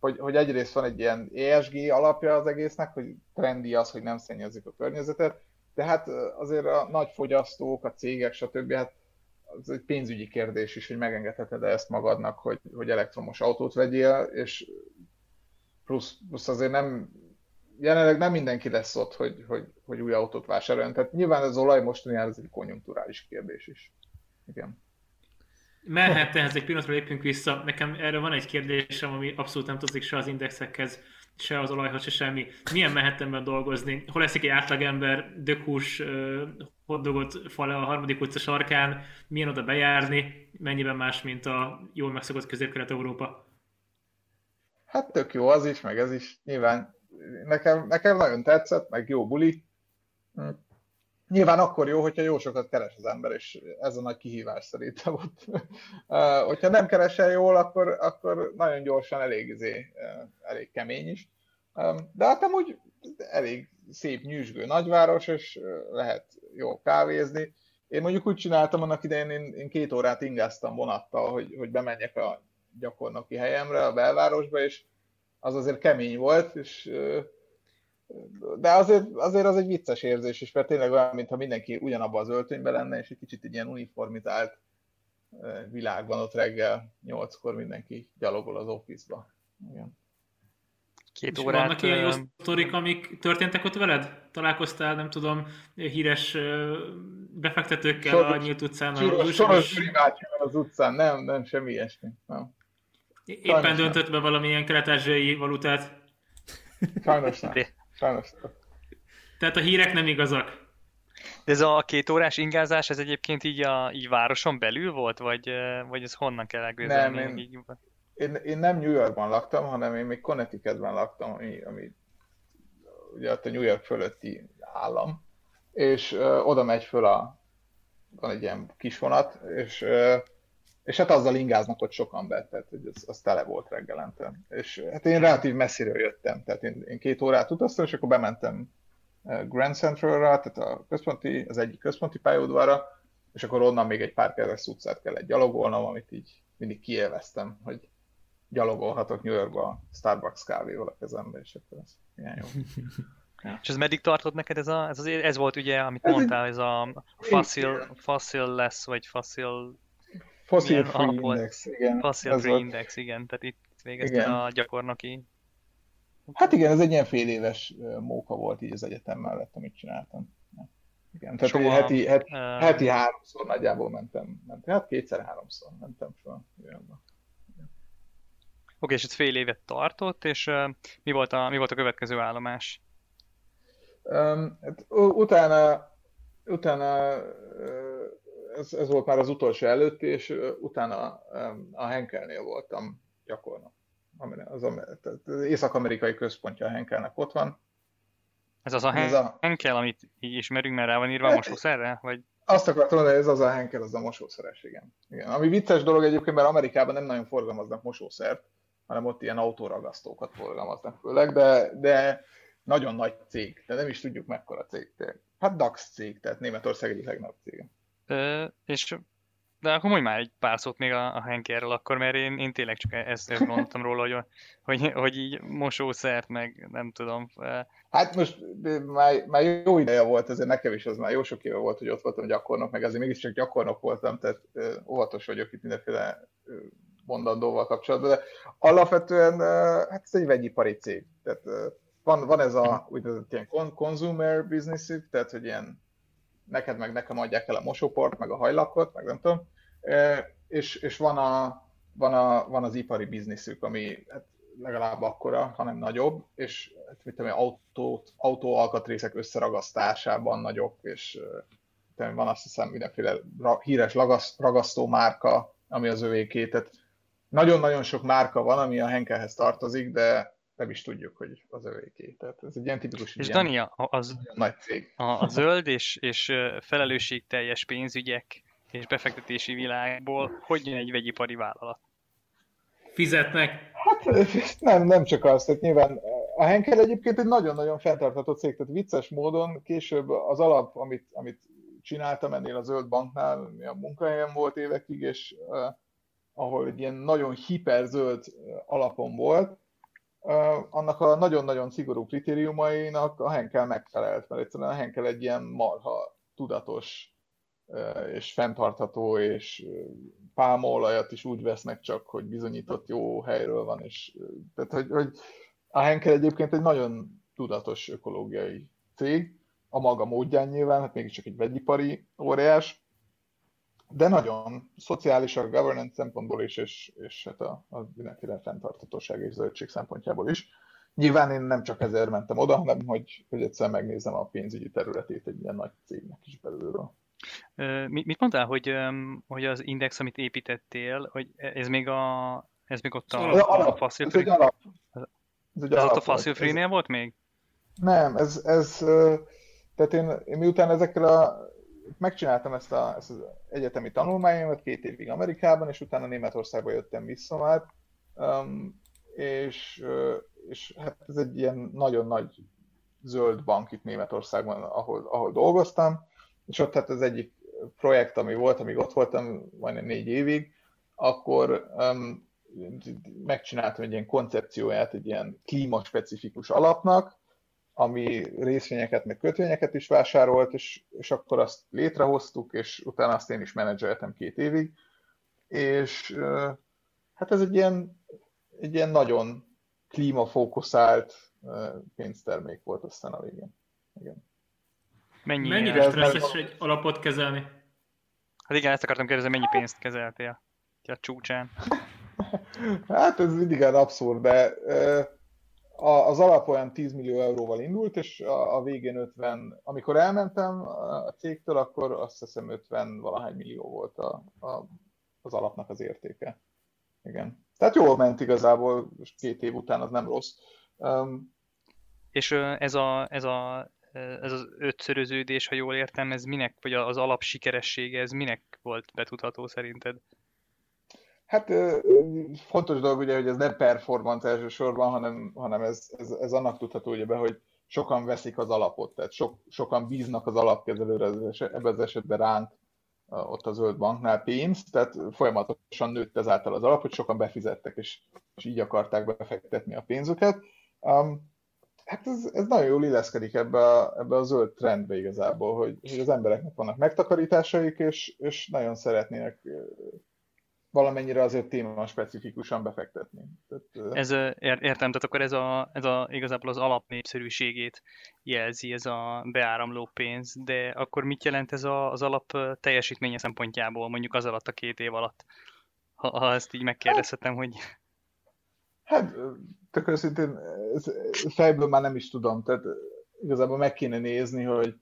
hogy, hogy egyrészt van egy ilyen ESG alapja az egésznek, hogy trendi az, hogy nem szennyezik a környezetet, de hát azért a nagy fogyasztók, a cégek, stb. Hát az egy pénzügyi kérdés is, hogy megengedheted -e ezt magadnak, hogy, hogy elektromos autót vegyél, és plusz, plusz azért nem, jelenleg nem mindenki lesz ott, hogy, hogy, hogy új autót vásároljon. Tehát nyilván az olaj mostani ez egy konjunkturális kérdés is. Igen. Manhattanhez egy pillanatra lépünk vissza. Nekem erre van egy kérdésem, ami abszolút nem tartozik se az indexekhez, se az olajhoz, se semmi. Milyen Manhattanben dolgozni? Hol leszik egy átlagember, dökus, hoddogot fal a harmadik utca sarkán, milyen oda bejárni, mennyiben más, mint a jól megszokott közép-kelet-európa? Hát tök jó az is, meg ez is. Nyilván nekem, nekem nagyon tetszett, meg jó buli. Hm. Nyilván akkor jó, hogyha jó sokat keres az ember, és ez a nagy kihívás szerintem ott. Hogyha nem keresel jól, akkor, akkor nagyon gyorsan elég, izé, elég kemény is. De hát úgy elég szép, nyűsgő nagyváros, és lehet jó kávézni. Én mondjuk úgy csináltam annak idején, én, én két órát ingáztam vonattal, hogy, hogy bemenjek a gyakornoki helyemre, a belvárosba, és az azért kemény volt, és de azért, azért az egy vicces érzés is, mert tényleg olyan, mintha mindenki ugyanabban az öltönyben lenne, és egy kicsit egy ilyen uniformitált világban ott reggel nyolckor mindenki gyalogol az office-ba. Igen. Két órát, vannak ilyen jó sztorik, amik történtek ott veled? Találkoztál, nem tudom, híres befektetőkkel soros, a nyílt utcán? Soros, soros az utcán, nem, nem, semmi ilyesmi. Nem. Éppen Sajnos döntött nem. be valamilyen kelet valutát. Sajnos nem. Sajnos nem. Tehát a hírek nem igazak. De ez a két órás ingázás, ez egyébként így a így városon belül volt, vagy, vagy ez honnan kell elgőzelni? Nem, én, így... én, én, nem New Yorkban laktam, hanem én még Connecticutban laktam, ami, ami ugye ott a New York fölötti állam, és ö, oda megy föl a, van egy ilyen kis vonat, és ö, és hát azzal ingáznak ott sokan be, tehát hogy az, az tele volt reggelente. És hát én relatív messziről jöttem, tehát én, én két órát utaztam, és akkor bementem eh, Grand Centralra, tehát a központi, az egyik központi pályaudvarra, és akkor onnan még egy pár keres utcát kellett gyalogolnom, amit így mindig kiélveztem, hogy gyalogolhatok New Yorkba Starbucks kávéval a kezembe, és akkor ez ilyen jó. Ja. És ez meddig tartott neked ez, a, ez, az, ez volt ugye, amit ez mondtál, ez a fossil, fossil lesz, vagy fossil Fossil Free Index, igen. Fossil Free volt. Index, igen. Tehát itt végezted a gyakornoki... Hát igen, ez egy ilyen fél éves móka volt így az egyetem mellett, amit csináltam. Igen, tehát Soha, heti, heti, uh, heti háromszor nagyjából mentem, mentem. Hát kétszer-háromszor mentem fel. Oké, okay, és ez fél évet tartott, és uh, mi, volt a, mi volt a következő állomás? Um, hát, utána, utána uh, ez, ez volt már az utolsó előtt, és utána a Henkelnél voltam gyakornok. Az, az észak-amerikai központja a Henkelnek ott van. Ez az a, Hen- ez a Henkel, amit így ismerünk, mert rá van írva a mosószerre? Vagy... Azt akartam mondani, hogy ez az a Henkel, az a mosószeres, igen. igen. Ami vicces dolog egyébként, mert Amerikában nem nagyon forgalmaznak mosószert, hanem ott ilyen autóragasztókat forgalmaznak főleg, de, de nagyon nagy cég, de nem is tudjuk mekkora cég. Hát DAX cég, tehát Németország egyik legnagyobb cége. És De akkor mondj már egy pár szót még a, a Henkerről akkor, mert én, én tényleg csak ezt, ezt gondoltam róla, hogy, hogy, hogy így mosószert, meg nem tudom. Hát most már, már jó ideje volt, ezért nekem is az már jó sok éve volt, hogy ott voltam gyakornok, meg azért mégiscsak gyakornok voltam, tehát óvatos vagyok itt mindenféle mondandóval kapcsolatban, de alapvetően hát ez egy vegyipari cég. Tehát van, van ez a úgynevezett ilyen consumer business tehát hogy ilyen neked meg nekem adják el a mosóport, meg a hajlakot, meg nem tudom, és, és van, a, van, a, van az ipari bizniszük, ami hát legalább akkora, hanem nagyobb, és hát, mit tudom, autó, autó alkatrészek összeragasztásában nagyobb, és tudom, van azt hiszem mindenféle híres ragasztó márka, ami az övéké, tehát nagyon-nagyon sok márka van, ami a Henkelhez tartozik, de nem is tudjuk, hogy az övéké. Tehát ez egy ilyen tipikus És ilyen Dani, az, nagy cég. a, a zöld és, és felelősségteljes pénzügyek és befektetési világból hogy jön egy vegyipari vállalat? Fizetnek. Hát nem, nem csak az, tehát nyilván a Henkel egyébként egy nagyon-nagyon fenntartható cég, tehát vicces módon később az alap, amit, amit csináltam ennél a Zöld Banknál, ami a munkahelyem volt évekig, és uh, ahol egy ilyen nagyon hiperzöld alapon volt, annak a nagyon-nagyon szigorú kritériumainak a Henkel megfelelt, mert egyszerűen a Henkel egy ilyen marha tudatos és fenntartható, és pálmaolajat is úgy vesznek csak, hogy bizonyított jó helyről van, és tehát, hogy, hogy a Henkel egyébként egy nagyon tudatos ökológiai cég, a maga módján nyilván, hát mégiscsak egy vegyipari óriás, de nagyon szociális a governance szempontból is, és, és hát a, a mindenféle fenntartatóság és zöldség szempontjából is. Nyilván én nem csak ezért mentem oda, hanem hogy, hogy egyszer megnézem a pénzügyi területét egy ilyen nagy cégnek is belülről. Mit mondtál, hogy, hogy az index, amit építettél, hogy ez még, a, ez még ott a, a, a Fossil Free? Ez, alap, ez, egy ez ott a Fossil Free-nél volt még? Nem, ez, ez tehát én, én miután ezekkel a megcsináltam ezt, a, ezt az egyetemi tanulmányomat két évig Amerikában, és utána Németországba jöttem vissza már, um, és, és hát ez egy ilyen nagyon nagy zöld bank itt Németországban, ahol, ahol dolgoztam, és ott hát az egyik projekt, ami volt, amíg ott voltam, majdnem négy évig, akkor um, megcsináltam egy ilyen koncepcióját egy ilyen klímaspecifikus alapnak, ami részvényeket, meg kötvényeket is vásárolt, és, és akkor azt létrehoztuk, és utána azt én is menedzseltem két évig, és hát ez egy ilyen, egy ilyen nagyon klímafókuszált pénztermék volt aztán a végén. Igen. Mennyi Mennyire stresszes egy alapot kezelni? Hát igen, ezt akartam kérdezni, mennyi pénzt kezeltél a csúcsán? hát ez mindig abszurd, de az alap olyan 10 millió euróval indult, és a, a végén 50, amikor elmentem a cégtől, akkor azt hiszem 50 valahány millió volt a, a, az alapnak az értéke. Igen. Tehát jól ment igazából, két év után az nem rossz. Um, és ez, a, ez, a, ez az ötszöröződés, ha jól értem, ez minek, vagy az alap sikeressége, ez minek volt betudható szerinted? Hát fontos dolog ugye, hogy ez nem performance elsősorban, hanem, hanem ez, ez, ez annak tudható ugye be, hogy sokan veszik az alapot, tehát sok, sokan bíznak az alapkezelőre, ebben az esetben ránk ott a zöld banknál pénzt, tehát folyamatosan nőtt ezáltal az alap, hogy sokan befizettek, és, és így akarták befektetni a pénzüket. Um, hát ez, ez nagyon jól illeszkedik ebbe a, ebbe a zöld trendbe igazából, hogy, hogy az embereknek vannak megtakarításaik, és, és nagyon szeretnének valamennyire azért téma specifikusan befektetni. Tehát, ez, értem, tehát akkor ez, a, ez a, igazából az alapnépszerűségét jelzi, ez a beáramló pénz, de akkor mit jelent ez a, az alap teljesítménye szempontjából, mondjuk az alatt a két év alatt? Ha, ha ezt így megkérdezhetem, hogy... Hát, tök őszintén, fejből már nem is tudom, tehát igazából meg kéne nézni, hogy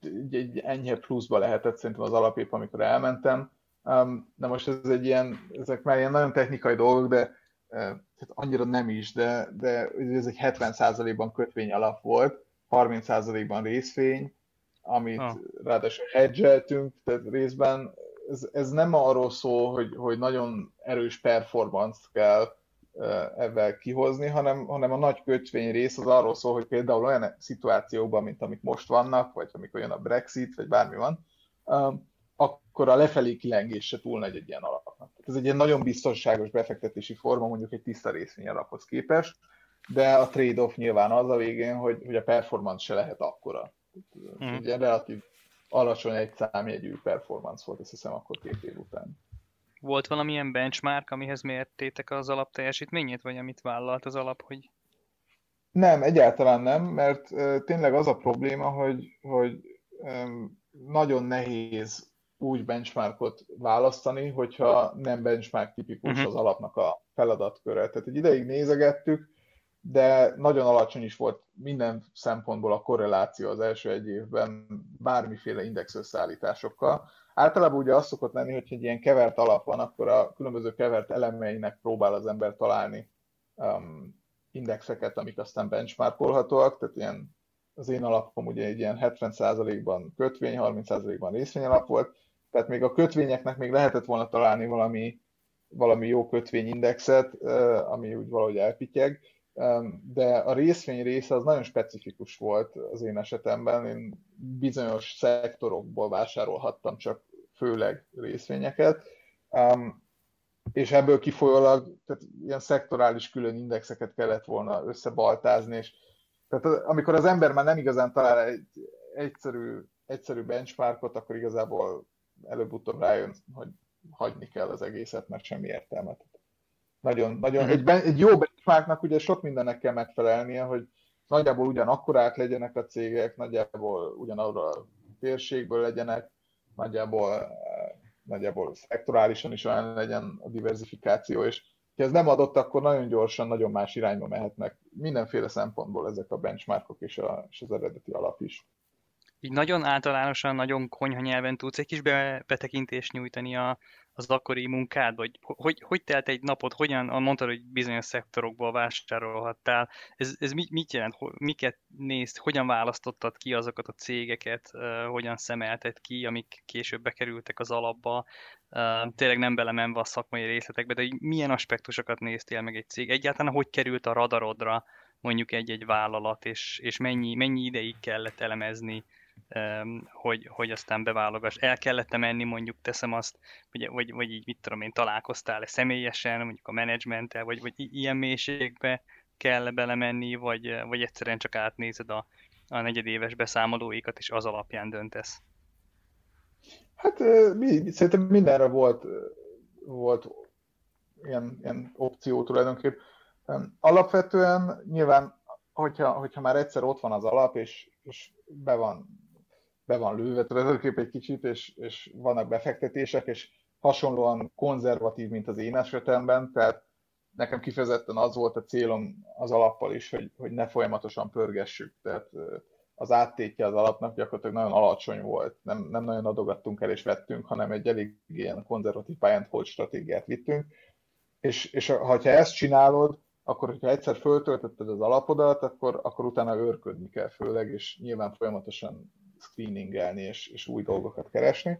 egy, egy enyhe pluszba lehetett szerintem az alapép, amikor elmentem, Um, de most ez egy ilyen, ezek már ilyen nagyon technikai dolgok, de tehát annyira nem is, de, de ez egy 70%-ban kötvény alap volt, 30%-ban részvény, amit ah. ráadásul hedgeltünk, tehát részben ez, ez nem arról szól, hogy, hogy nagyon erős performance kell uh, ebben kihozni, hanem, hanem a nagy kötvény rész az arról szól, hogy például olyan szituációkban, mint amik most vannak, vagy amikor jön a Brexit, vagy bármi van, um, akkor a lefelé kilengés se túl nagy egy ilyen alapnak. Ez egy ilyen nagyon biztonságos befektetési forma, mondjuk egy tiszta részvény alaphoz képest, de a trade-off nyilván az a végén, hogy, hogy a performance se lehet akkora. Mm. Ugye relatív alacsony egy számjegyű performance volt, azt hiszem akkor két év után. Volt valamilyen benchmark, amihez mértétek az alap teljesítményét, vagy amit vállalt az alap, hogy... Nem, egyáltalán nem, mert tényleg az a probléma, hogy, hogy nagyon nehéz úgy benchmarkot választani, hogyha nem benchmark tipikus uh-huh. az alapnak a feladatköre. Tehát egy ideig nézegettük, de nagyon alacsony is volt minden szempontból a korreláció az első egy évben bármiféle index összeállításokkal. Általában ugye az szokott lenni, hogy egy ilyen kevert alap van, akkor a különböző kevert elemeinek próbál az ember találni um, indexeket, amik aztán benchmarkolhatóak, tehát ilyen az én alapom ugye egy ilyen 70%-ban kötvény, 30%-ban részvény alap volt, tehát még a kötvényeknek még lehetett volna találni valami, valami jó kötvényindexet, ami úgy valahogy elpityeg, de a részvény része az nagyon specifikus volt az én esetemben. Én bizonyos szektorokból vásárolhattam csak főleg részvényeket, és ebből kifolyólag tehát ilyen szektorális külön indexeket kellett volna összebaltázni, és tehát amikor az ember már nem igazán talál egy egyszerű, egyszerű benchmarkot, akkor igazából előbb-utóbb rájön, hogy hagyni kell az egészet, mert semmi értelme. Nagyon, nagyon, egy, egy jó benchmarknak ugye sok mindennek kell megfelelnie, hogy nagyjából ugyanakkorák legyenek a cégek, nagyjából ugyanarra a térségből legyenek, nagyjából, nagyjából szektorálisan is olyan legyen a diversifikáció, és ha ez nem adott, akkor nagyon gyorsan, nagyon más irányba mehetnek. Mindenféle szempontból ezek a benchmarkok és, a, és az eredeti alap is így nagyon általánosan, nagyon konyha nyelven tudsz egy kis betekintést nyújtani a, az akkori munkád, vagy hogy, hogy telt egy napot, hogyan, mondtad, hogy bizonyos szektorokból vásárolhattál, ez, ez mit, mit jelent, miket nézd, hogyan választottad ki azokat a cégeket, hogyan szemelted ki, amik később bekerültek az alapba, tényleg nem belemenve a szakmai részletekbe, de milyen aspektusokat néztél meg egy cég, egyáltalán hogy került a radarodra mondjuk egy-egy vállalat, és, és mennyi, mennyi ideig kellett elemezni, hogy, hogy aztán beválogass. El kellett menni, mondjuk teszem azt, vagy, vagy, vagy így mit tudom én, találkoztál-e személyesen, mondjuk a menedzsmenttel, vagy, vagy ilyen mélységbe kell belemenni, vagy, vagy egyszerűen csak átnézed a, a negyedéves beszámolóikat, és az alapján döntesz? Hát mi, szerintem mindenre volt, volt ilyen, ilyen opció tulajdonképp. Alapvetően nyilván, hogyha, hogyha már egyszer ott van az alap, és, és be van be van lőve tulajdonképpen egy kicsit, és, és vannak befektetések, és hasonlóan konzervatív, mint az én esetemben, tehát nekem kifejezetten az volt a célom az alappal is, hogy, hogy ne folyamatosan pörgessük, tehát az áttétje az alapnak gyakorlatilag nagyon alacsony volt, nem, nem nagyon adogattunk el és vettünk, hanem egy elég ilyen konzervatív pályán hold stratégiát vittünk, és, és ha ezt csinálod, akkor hogyha egyszer föltöltötted az alapodat, akkor, akkor utána őrködni kell főleg, és nyilván folyamatosan screeningelni és, és új dolgokat keresni.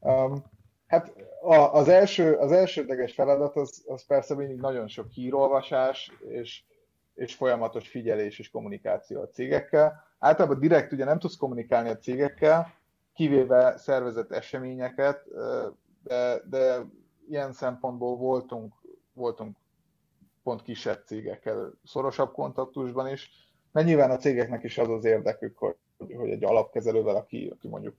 Um, hát a, az, első, az elsődleges feladat az, az persze mindig nagyon sok hírolvasás és, és folyamatos figyelés és kommunikáció a cégekkel. Általában direkt ugye nem tudsz kommunikálni a cégekkel, kivéve szervezett eseményeket, de, de ilyen szempontból voltunk, voltunk pont kisebb cégekkel szorosabb kontaktusban is, mert nyilván a cégeknek is az az érdekük, hogy, hogy egy alapkezelővel, aki, aki mondjuk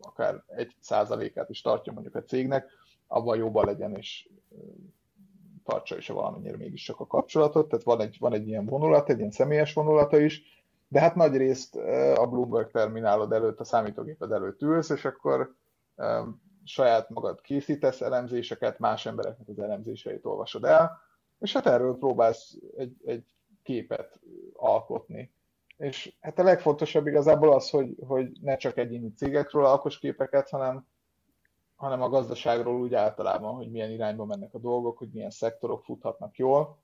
akár egy százalékát is tartja mondjuk a cégnek, abban jobban legyen, és tartsa is valamennyire mégis csak a kapcsolatot, tehát van egy, van egy ilyen vonulat, egy ilyen személyes vonulata is, de hát nagy részt a Bloomberg terminálod előtt, a számítógéped előtt ülsz, és akkor saját magad készítesz elemzéseket, más embereknek az elemzéseit olvasod el, és hát erről próbálsz egy, egy képet alkotni. És hát a legfontosabb igazából az, hogy, hogy ne csak egyéni cégekről alkos képeket, hanem, hanem a gazdaságról úgy általában, hogy milyen irányba mennek a dolgok, hogy milyen szektorok futhatnak jól.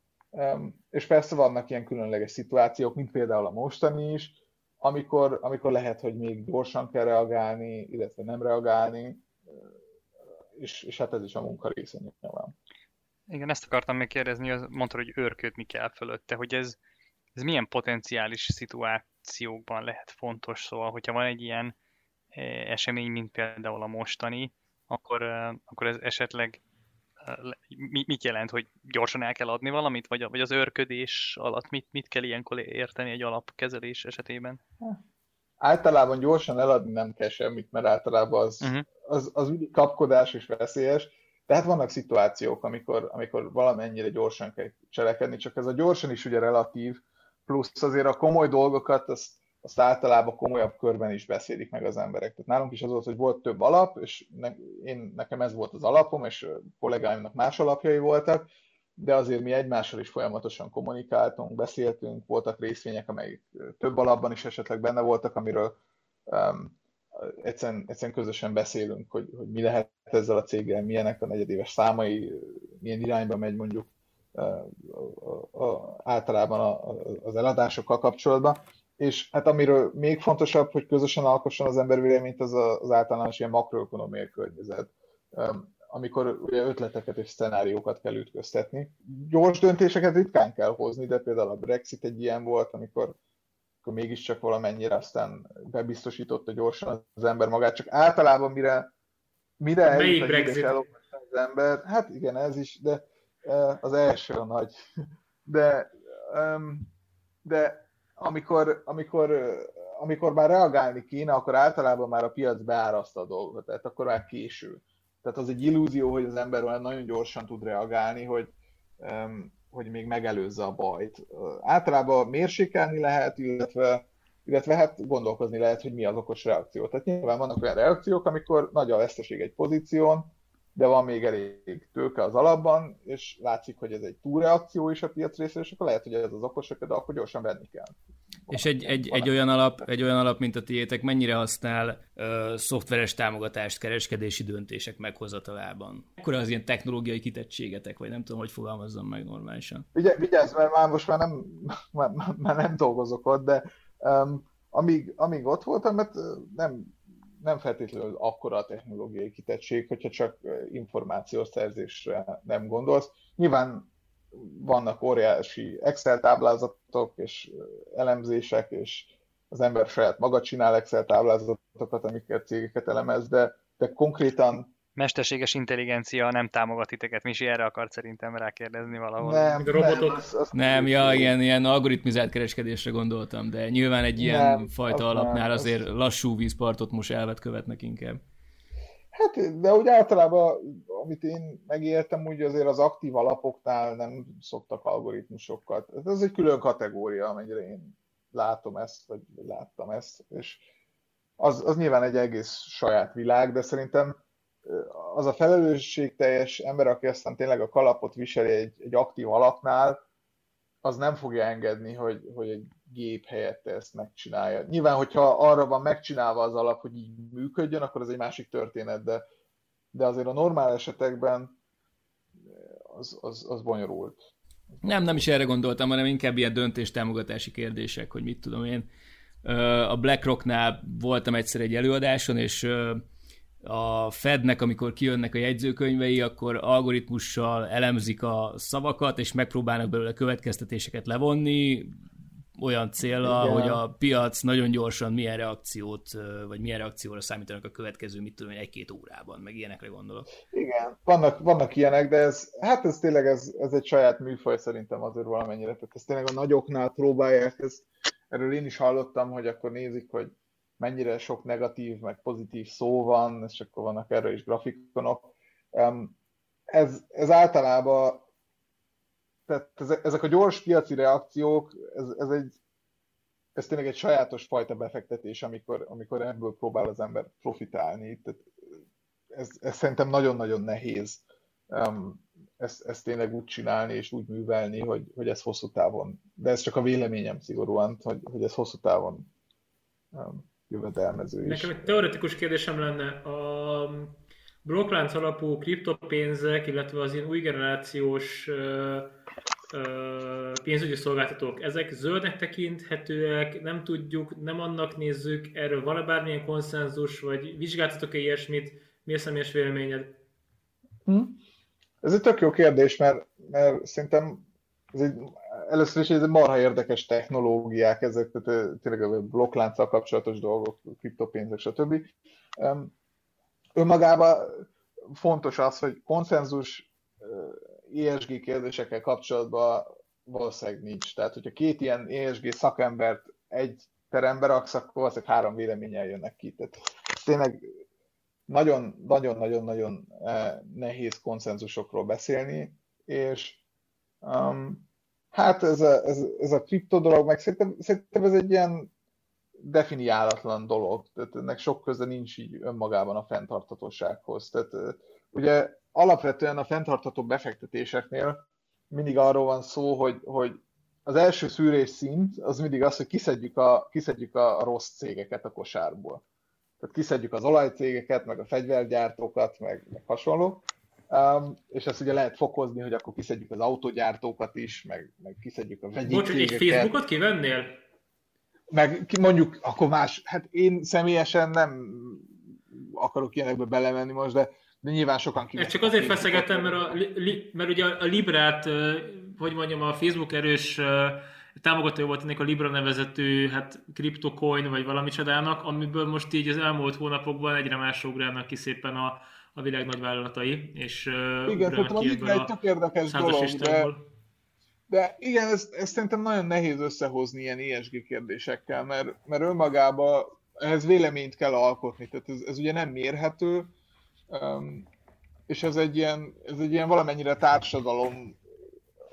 És persze vannak ilyen különleges szituációk, mint például a mostani is, amikor, amikor lehet, hogy még gyorsan kell reagálni, illetve nem reagálni, és, és hát ez is a munka része nyilván. Igen, ezt akartam még kérdezni, mondtad, hogy őrködni kell fölötte, hogy ez, ez milyen potenciális szituációkban lehet fontos, szóval, hogyha van egy ilyen, esemény, mint például a mostani, akkor, akkor ez esetleg mit jelent, hogy gyorsan el kell adni valamit, vagy, vagy az őrködés alatt mit, mit kell ilyenkor érteni egy alapkezelés esetében? Általában gyorsan eladni nem kell semmit, mert általában az, uh-huh. az, az kapkodás és veszélyes. Tehát vannak szituációk, amikor, amikor valamennyire gyorsan kell cselekedni, csak ez a gyorsan is ugye relatív, plusz azért a komoly dolgokat azt, azt általában komolyabb körben is beszélik meg az emberek. Tehát nálunk is az volt, hogy volt több alap, és ne, én, nekem ez volt az alapom, és kollégáimnak más alapjai voltak, de azért mi egymással is folyamatosan kommunikáltunk, beszéltünk, voltak részvények, amelyek több alapban is esetleg benne voltak, amiről um, egyszerűen, egyszerűen közösen beszélünk, hogy, hogy mi lehet ezzel a céggel, milyenek a negyedéves számai, milyen irányba megy mondjuk a, általában a, az eladásokkal kapcsolatban. És hát amiről még fontosabb, hogy közösen alkosson az ember véleményt, az a, az általános ilyen makroökonomiai környezet. Amikor ugye ötleteket és szenáriókat kell ütköztetni. Gyors döntéseket ritkán kell hozni, de például a Brexit egy ilyen volt, amikor, amikor mégiscsak valamennyire aztán bebiztosította gyorsan az ember magát, csak általában mire, mire eljut Brexit? az ember, hát igen, ez is, de az első a nagy. De, de amikor, amikor, amikor már reagálni kéne, akkor általában már a piac beáraszta a dolgot, tehát akkor már késő tehát az egy illúzió, hogy az ember olyan nagyon gyorsan tud reagálni, hogy, hogy még megelőzze a bajt. Általában mérsékelni lehet, illetve, illetve hát gondolkozni lehet, hogy mi az okos reakció. Tehát nyilván vannak olyan reakciók, amikor nagy a veszteség egy pozíción, de van még elég tőke az alapban, és látszik, hogy ez egy túlreakció is a piac részéről, és akkor lehet, hogy ez az okos, de akkor gyorsan venni kell. És egy, egy, egy, olyan alap, egy olyan alap, mint a tiétek, mennyire használ ö, szoftveres támogatást kereskedési döntések meghozatalában? Akkor az ilyen technológiai kitettségetek, vagy nem tudom, hogy fogalmazzam meg normálisan. Ugye, vigyázz, mert már most már nem, már, már nem dolgozok ott, de um, amíg, amíg ott voltam, mert nem, nem feltétlenül akkora a technológiai kitettség, hogyha csak információszerzésre nem gondolsz. Nyilván vannak óriási Excel táblázatok és elemzések, és az ember saját maga csinál Excel táblázatokat, amiket cégeket elemez, de, de konkrétan mesterséges intelligencia nem támogat titeket. Misi erre akart szerintem rákérdezni valahol. Nem, robotok. Nem, az, az nem ja, ilyen, ilyen algoritmizált kereskedésre gondoltam, de nyilván egy ilyen nem, fajta az alapnál nem, azért az... lassú vízpartot most elvet követnek inkább. Hát, de úgy általában, amit én megértem, úgy azért az aktív alapoknál nem szoktak algoritmusokat. Ez egy külön kategória, amennyire én látom ezt, vagy láttam ezt, és az, az nyilván egy egész saját világ, de szerintem az a felelősségteljes ember, aki aztán tényleg a kalapot viseli egy, egy aktív alapnál, az nem fogja engedni, hogy, hogy egy gép helyette ezt megcsinálja. Nyilván, hogyha arra van megcsinálva az alap, hogy így működjön, akkor ez egy másik történet, de, de azért a normál esetekben az, az, az bonyolult. Nem, nem is erre gondoltam, hanem inkább ilyen döntéstámogatási kérdések, hogy mit tudom én. A BlackRocknál voltam egyszer egy előadáson, és a Fednek, amikor kijönnek a jegyzőkönyvei, akkor algoritmussal elemzik a szavakat, és megpróbálnak belőle következtetéseket levonni, olyan célra, hogy a piac nagyon gyorsan milyen reakciót, vagy milyen reakcióra számítanak a következő, mit tudom egy-két órában, meg ilyenekre gondolok. Igen, vannak, vannak ilyenek, de ez, hát ez tényleg ez, ez egy saját műfaj szerintem azért valamennyire, tehát ez tényleg a nagyoknál próbálják, ezt, erről én is hallottam, hogy akkor nézik, hogy mennyire sok negatív, meg pozitív szó van, és akkor vannak erre is grafikonok. Ez, ez általában, tehát ezek a gyors piaci reakciók, ez, ez egy ez tényleg egy sajátos fajta befektetés, amikor, amikor ebből próbál az ember profitálni. Tehát ez, ez szerintem nagyon-nagyon nehéz um, ezt, ezt tényleg úgy csinálni és úgy művelni, hogy, hogy ez hosszú távon, de ez csak a véleményem szigorúan, hogy, hogy ez hosszú távon jövedelmező is. Nekem egy teoretikus kérdésem lenne. A blokklánc alapú kriptopénzek, illetve az ilyen új generációs pénzügyi szolgáltatók, ezek zöldnek tekinthetőek, nem tudjuk, nem annak nézzük, erről van-e bármilyen konszenzus, vagy vizsgáltatok-e ilyesmit, mi a személyes véleményed? Hm? Ez egy tök jó kérdés, mert, mert szerintem ez egy először is ez marha érdekes technológiák, ezek tehát tényleg a blokklánccal kapcsolatos dolgok, kriptopénzek, stb. Önmagában fontos az, hogy konszenzus ESG kérdésekkel kapcsolatban valószínűleg nincs. Tehát, hogyha két ilyen ESG szakembert egy terembe raksz, akkor valószínűleg három véleménnyel jönnek ki. Tehát tényleg nagyon-nagyon-nagyon nehéz konszenzusokról beszélni, és um, hát ez a, ez, ez a kripto dolog, meg szerintem, szerintem ez egy ilyen definiálatlan dolog, tehát ennek sok köze nincs így önmagában a fenntarthatósághoz. Tehát ugye alapvetően a fenntartható befektetéseknél mindig arról van szó, hogy, hogy az első szűrés szint az mindig az, hogy kiszedjük a, kiszedjük a rossz cégeket a kosárból. Tehát kiszedjük az olajcégeket, meg a fegyvergyártókat, meg, meg hasonló. Um, és ezt ugye lehet fokozni, hogy akkor kiszedjük az autogyártókat is, meg, meg kiszedjük a vegyi Bocs, egy Facebookot kivennél? Meg mondjuk, akkor más, hát én személyesen nem akarok ilyenekbe belemenni most, de, de nyilván sokan kivennék. Ezt csak azért feszegetem, mert, a, mert ugye a Librát, hogy mondjam, a Facebook erős támogatója volt ennek a Libra nevezetű hát CryptoCoin vagy valami csodának, amiből most így az elmúlt hónapokban egyre másra ugrálnak ki szépen a, a világ nagyvállalatai, és igen, tehát a egy tök érdekes dolog, de, de igen, ezt, ezt szerintem nagyon nehéz összehozni ilyen ESG kérdésekkel, mert, mert önmagában ehhez véleményt kell alkotni, tehát ez, ez ugye nem mérhető, és ez egy ilyen, ez egy ilyen valamennyire társadalom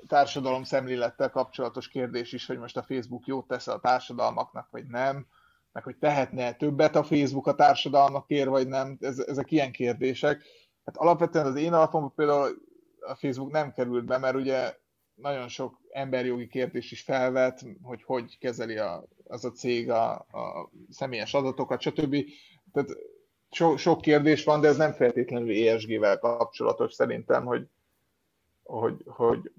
társadalom szemlélettel kapcsolatos kérdés is, hogy most a Facebook jót tesz a társadalmaknak, vagy nem, meg hogy tehetne többet a Facebook a társadalmakért, vagy nem, ez, ezek ilyen kérdések. Hát alapvetően az én alapomban például a Facebook nem került be, mert ugye nagyon sok emberjogi kérdés is felvet, hogy hogy kezeli a, az a cég a, a személyes adatokat, stb. Tehát so, sok kérdés van, de ez nem feltétlenül ESG-vel kapcsolatos szerintem, hogy, hogy, hogy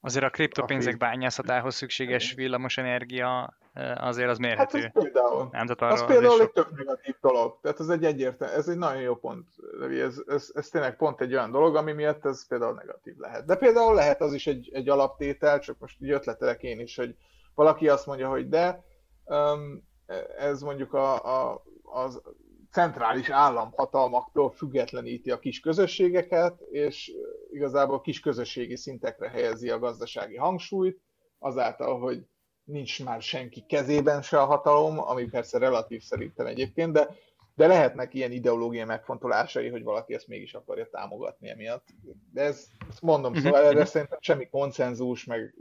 Azért a kriptopénzek bányászatához szükséges villamos energia azért az mérhető. Hát ez például, nem, arra az például egy tök negatív dolog. Tehát ez egy egyértelmű, ez egy nagyon jó pont, Ez, ez, ez tényleg pont egy olyan dolog, ami miatt ez például negatív lehet. De például lehet az is egy, egy alaptétel, csak most így ötletelek én is, hogy valaki azt mondja, hogy de um, ez mondjuk a, a, az centrális államhatalmaktól függetleníti a kis közösségeket, és igazából kis közösségi szintekre helyezi a gazdasági hangsúlyt, azáltal, hogy nincs már senki kezében se a hatalom, ami persze relatív szerintem egyébként, de, de lehetnek ilyen ideológiai megfontolásai, hogy valaki ezt mégis akarja támogatni emiatt. De ez, ezt mondom, mhm, szóval erre szerintem semmi konszenzus, meg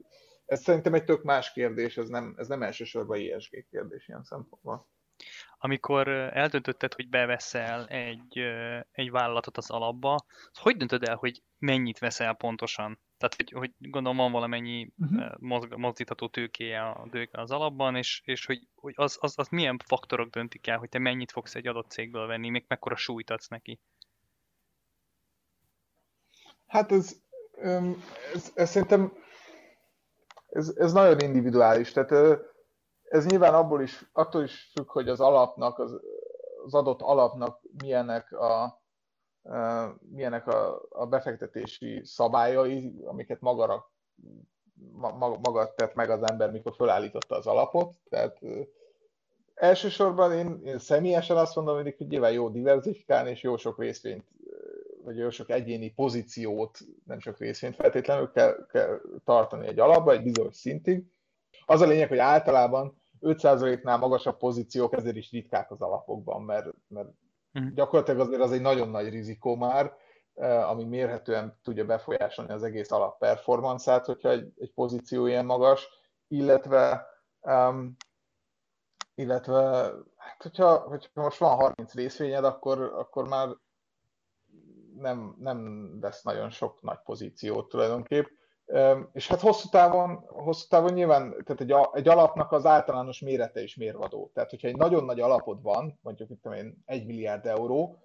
ez szerintem egy tök más kérdés, ez nem, ez nem elsősorban ISG kérdés ilyen szempontból amikor eldöntötted, hogy beveszel egy, egy vállalatot az alapba, hogy döntöd el, hogy mennyit veszel pontosan? Tehát, hogy, hogy gondolom van valamennyi uh-huh. mozdítható tőkéje az alapban, és, és hogy, hogy az, az, az milyen faktorok döntik el, hogy te mennyit fogsz egy adott cégből venni, még mekkora súlyt adsz neki? Hát ez, ez, ez szerintem ez, ez nagyon individuális. Tehát ez nyilván abból is, attól is függ, hogy az alapnak, az, az adott alapnak milyenek a, milyenek a, a befektetési szabályai, amiket maga, maga tett meg az ember, mikor felállította az alapot. Tehát elsősorban én, én személyesen azt mondom hogy nyilván jó diversifikálni, és jó sok részvényt, vagy jó sok egyéni pozíciót, nem csak részvényt feltétlenül kell, kell tartani egy alapba, egy bizonyos szintig, az a lényeg, hogy általában 5%-nál magasabb pozíciók ezért is ritkák az alapokban, mert, mert uh-huh. gyakorlatilag azért az egy nagyon nagy rizikó már, eh, ami mérhetően tudja befolyásolni az egész alap performance-át, hogyha egy, egy pozíció ilyen magas, illetve um, illetve hát hogyha, hogyha most van 30 részvényed, akkor, akkor már nem, nem lesz nagyon sok nagy pozíciót tulajdonképp és hát hosszú távon, hosszú távon nyilván tehát egy, egy alapnak az általános mérete is mérvadó. Tehát, hogyha egy nagyon nagy alapod van, mondjuk itt én, egy milliárd euró,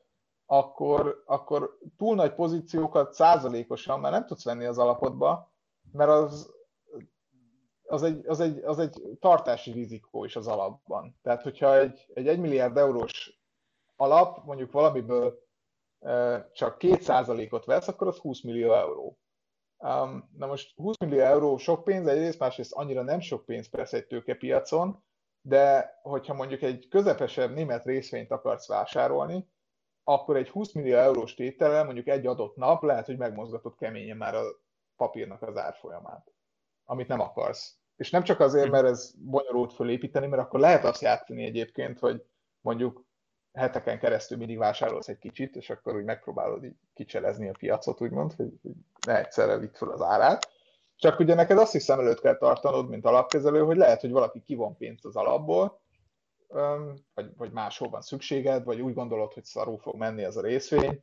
akkor, akkor túl nagy pozíciókat százalékosan már nem tudsz venni az alapodba, mert az, az egy, az, egy, az egy tartási rizikó is az alapban. Tehát, hogyha egy, egy 1 milliárd eurós alap mondjuk valamiből csak 2%-ot vesz, akkor az 20 millió euró Um, na most 20 millió euró sok pénz, egyrészt, másrészt annyira nem sok pénz persze egy tőkepiacon, de hogyha mondjuk egy közepesebb német részvényt akarsz vásárolni, akkor egy 20 millió eurós tétellel mondjuk egy adott nap lehet, hogy megmozgatod keményen már a papírnak az árfolyamát, amit nem akarsz. És nem csak azért, mert ez bonyolult fölépíteni, mert akkor lehet azt játszani egyébként, hogy mondjuk heteken keresztül mindig vásárolsz egy kicsit, és akkor úgy megpróbálod így kicselezni a piacot, úgymond, hogy ne egyszerre vitt fel az árát. Csak ugye neked azt is szem előtt kell tartanod, mint alapkezelő, hogy lehet, hogy valaki kivon pénzt az alapból, vagy, vagy máshol van szükséged, vagy úgy gondolod, hogy szarú fog menni ez a részvény,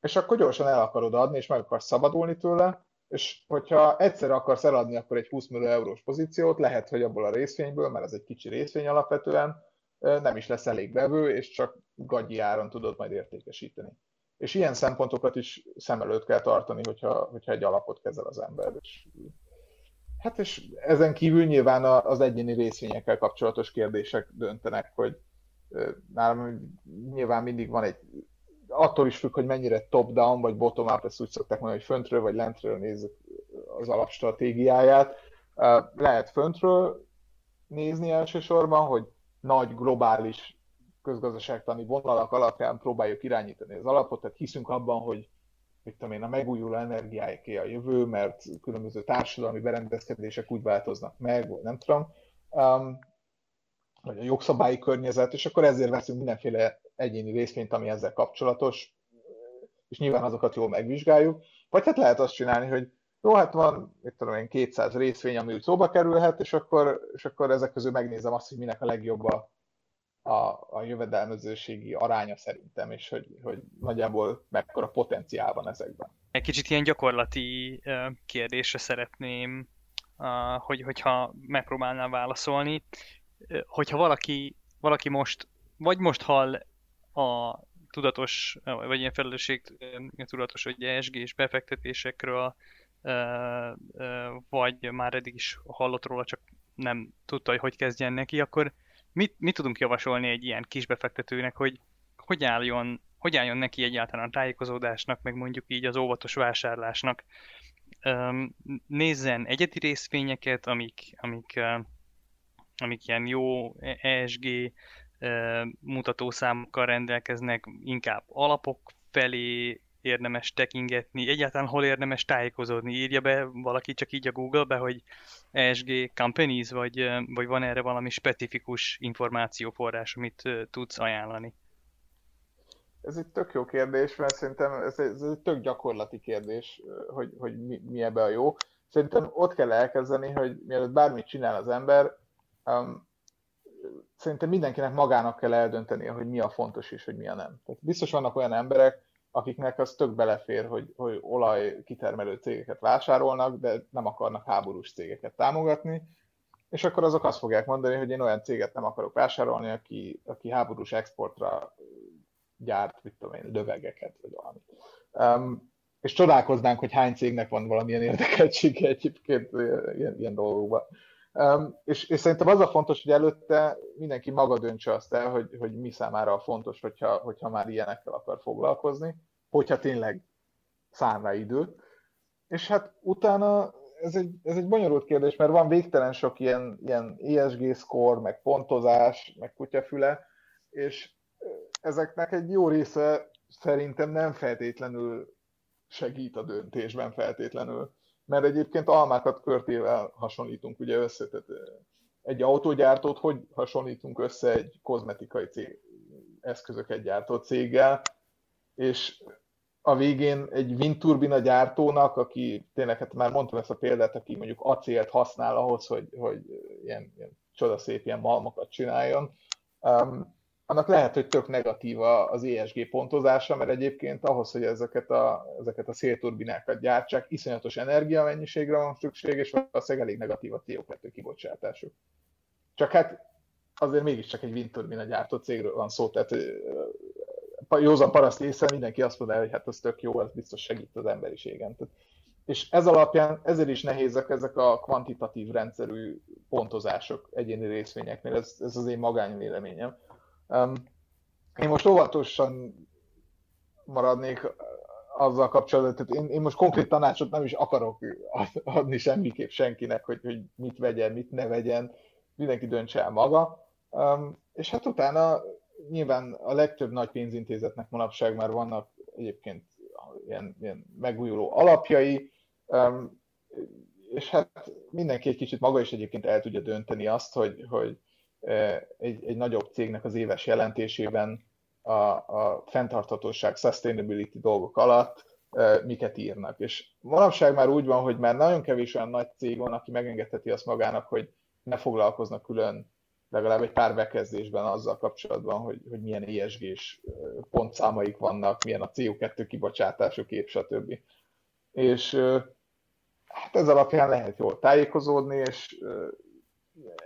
és akkor gyorsan el akarod adni, és meg akarsz szabadulni tőle, és hogyha egyszer akarsz eladni, akkor egy 20 millió eurós pozíciót, lehet, hogy abból a részvényből, mert ez egy kicsi részvény alapvetően, nem is lesz elég vevő, és csak gagyi áron tudod majd értékesíteni. És ilyen szempontokat is szem előtt kell tartani, hogyha, hogyha egy alapot kezel az ember. És, hát és ezen kívül nyilván az egyéni részvényekkel kapcsolatos kérdések döntenek, hogy nálam nyilván mindig van egy, attól is függ, hogy mennyire top-down vagy bottom-up, ezt úgy szokták mondani, hogy föntről vagy lentről nézzük az alapstratégiáját. Lehet föntről nézni elsősorban, hogy nagy globális közgazdaságtani vonalak alapján próbáljuk irányítani az alapot, tehát hiszünk abban, hogy mit én, a megújuló energiáiké a jövő, mert különböző társadalmi berendezkedések úgy változnak meg, vagy nem tudom, um, vagy a jogszabályi környezet, és akkor ezért veszünk mindenféle egyéni részvényt, ami ezzel kapcsolatos, és nyilván azokat jól megvizsgáljuk. Vagy hát lehet azt csinálni, hogy jó, hát van, mit tudom én, 200 részvény, ami úgy szóba kerülhet, és akkor, és akkor ezek közül megnézem azt, hogy minek a legjobb a, a, a jövedelmezőségi aránya szerintem, és hogy, hogy nagyjából mekkora potenciál van ezekben. Egy kicsit ilyen gyakorlati kérdésre szeretném, hogy, hogyha megpróbálnál válaszolni, hogyha valaki, valaki most, vagy most hall a tudatos, vagy ilyen felelősség tudatos, hogy ESG és befektetésekről, vagy már eddig is hallott róla, csak nem tudta, hogy hogy kezdjen neki, akkor mit, mit tudunk javasolni egy ilyen kisbefektetőnek, hogy hogy álljon, hogy álljon neki egyáltalán a tájékozódásnak, meg mondjuk így az óvatos vásárlásnak. Nézzen egyedi részvényeket, amik, amik, amik ilyen jó ESG mutatószámokkal rendelkeznek, inkább alapok felé érdemes tekingetni, egyáltalán hol érdemes tájékozódni, írja be valaki csak így a Google-be, hogy ESG companies, vagy, vagy van erre valami specifikus információforrás, amit tudsz ajánlani? Ez egy tök jó kérdés, mert szerintem ez egy, ez egy tök gyakorlati kérdés, hogy, hogy mi, mi ebbe a jó. Szerintem ott kell elkezdeni, hogy mielőtt bármit csinál az ember, um, szerintem mindenkinek magának kell eldöntenie, hogy mi a fontos és hogy mi a nem. Tehát biztos vannak olyan emberek, akiknek az tök belefér, hogy, hogy olaj kitermelő cégeket vásárolnak, de nem akarnak háborús cégeket támogatni, és akkor azok azt fogják mondani, hogy én olyan céget nem akarok vásárolni, aki, aki háborús exportra gyárt, mit tudom én, lövegeket, vagy valami. Um, és csodálkoznánk, hogy hány cégnek van valamilyen érdekeltsége egyébként ilyen, ilyen dolgokban. És, és szerintem az a fontos, hogy előtte mindenki maga döntse azt el, hogy, hogy mi számára fontos, hogyha, hogyha már ilyenekkel akar foglalkozni, hogyha tényleg szán rá idő. És hát utána ez egy, ez egy bonyolult kérdés, mert van végtelen sok ilyen, ilyen ESG score, meg pontozás, meg kutyafüle, és ezeknek egy jó része szerintem nem feltétlenül segít a döntésben feltétlenül mert egyébként almákat körtével hasonlítunk ugye össze, tehát egy autógyártót hogy hasonlítunk össze egy kozmetikai cég, eszközöket gyártó céggel, és a végén egy windturbina gyártónak, aki tényleg, hát már mondtam ezt a példát, aki mondjuk acélt használ ahhoz, hogy, hogy ilyen, ilyen csodaszép ilyen malmokat csináljon, um, annak lehet, hogy tök negatív az ESG pontozása, mert egyébként ahhoz, hogy ezeket a, ezeket a szélturbinákat gyártsák, iszonyatos energiamennyiségre van szükség, és valószínűleg elég negatív a CO2 kibocsátásuk. Csak hát azért mégiscsak egy windturbina gyártó cégről van szó, tehát józan paraszt észre mindenki azt mondja, hogy hát ez tök jó, ez biztos segít az emberiségen. Tehát, és ez alapján ezért is nehézek ezek a kvantitatív rendszerű pontozások egyéni részvényeknél, ez, ez az én magányvéleményem én most óvatosan maradnék azzal kapcsolatban, tehát én, én most konkrét tanácsot nem is akarok adni semmiképp senkinek, hogy, hogy mit vegyen, mit ne vegyen, mindenki döntse el maga. Um, és hát utána nyilván a legtöbb nagy pénzintézetnek manapság már vannak egyébként ilyen, ilyen megújuló alapjai, um, és hát mindenki egy kicsit maga is egyébként el tudja dönteni azt, hogy, hogy egy, egy nagyobb cégnek az éves jelentésében a, a fenntarthatóság, sustainability dolgok alatt miket írnak. És manapság már úgy van, hogy már nagyon kevés olyan nagy cég van, aki megengedheti azt magának, hogy ne foglalkoznak külön legalább egy pár bekezdésben azzal kapcsolatban, hogy, hogy milyen ESG-s pontszámaik vannak, milyen a CO2 kibocsátások, épp stb. És hát ez alapján lehet jól tájékozódni, és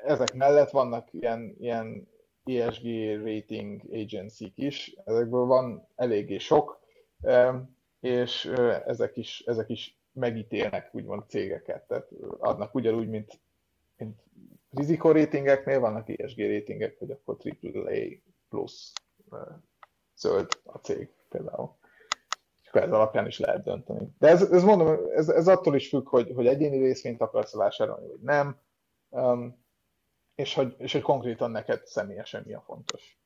ezek mellett vannak ilyen, ilyen ESG rating agency is, ezekből van eléggé sok, és ezek is, ezek is megítélnek úgymond cégeket, tehát adnak ugyanúgy, mint, mint rizikorétingeknél vannak ESG ratingek, hogy akkor AAA plusz zöld a cég például. És akkor ez alapján is lehet dönteni. De ez, ez mondom, ez, ez attól is függ, hogy, hogy egyéni részvényt akarsz vásárolni, vagy nem, um, és, hogy, és hogy konkrétan neked személyesen mi a fontos.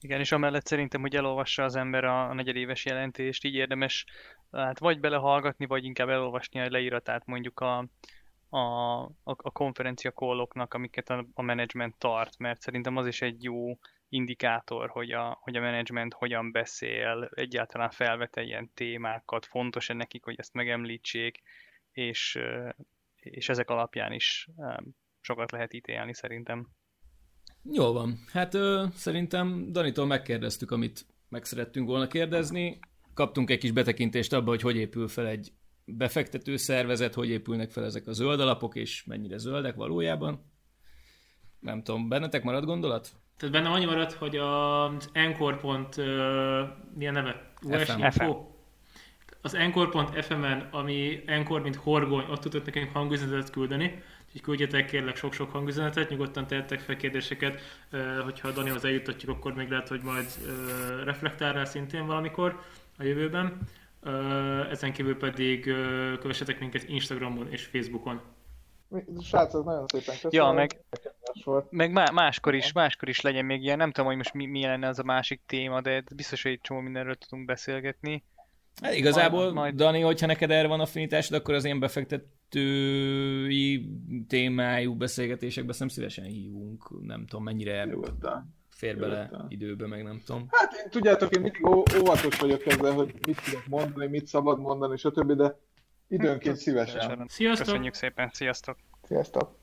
Igen, és amellett szerintem, hogy elolvassa az ember a, negyedéves jelentést, így érdemes hát vagy belehallgatni, vagy inkább elolvasni a leíratát mondjuk a, a, a, a konferencia kolloknak, amiket a, a menedzsment tart, mert szerintem az is egy jó indikátor, hogy a, hogy a menedzsment hogyan beszél, egyáltalán felvete ilyen témákat, fontos-e nekik, hogy ezt megemlítsék, és, és ezek alapján is sokat lehet ítélni szerintem. Jó van. Hát ö, szerintem Danitól megkérdeztük, amit meg szerettünk volna kérdezni. Kaptunk egy kis betekintést abba, hogy hogy épül fel egy befektető szervezet, hogy épülnek fel ezek a zöld alapok, és mennyire zöldek valójában. Nem tudom, bennetek marad gondolat? Tehát benne annyi maradt, hogy az Encore. Pont, uh, milyen neve? US FM. Info? Az Encore.fm-en, ami Encore, mint horgony, ott tudott nekünk hangüzenetet küldeni, úgyhogy küldjetek kérlek sok-sok hangüzenetet, nyugodtan tehettek fel kérdéseket, hogyha Danihoz eljutatjuk, akkor még lehet, hogy majd reflektál rá szintén valamikor a jövőben. Ezen kívül pedig kövessetek minket Instagramon és Facebookon. Srácok, nagyon szépen köszönöm. Ja, meg, meg máskor is, máskor is legyen még ilyen, nem tudom, hogy most mi, mi lenne az a másik téma, de biztos, hogy egy csomó mindenről tudunk beszélgetni. Hát igazából, majd, majd... Dani, hogyha neked erre van affinitásod, akkor az én befektetői témájú beszélgetésekbe nem szívesen hívunk. Nem tudom, mennyire Nyugodtan. fér bele Nyugodtan. időbe, meg nem tudom. Hát én tudjátok, én mindig óvatos vagyok ezzel, hogy mit tudok mondani, mit szabad mondani, stb., de időnként szívesen. Sziasztok! Köszönjük szépen, sziasztok! Sziasztok!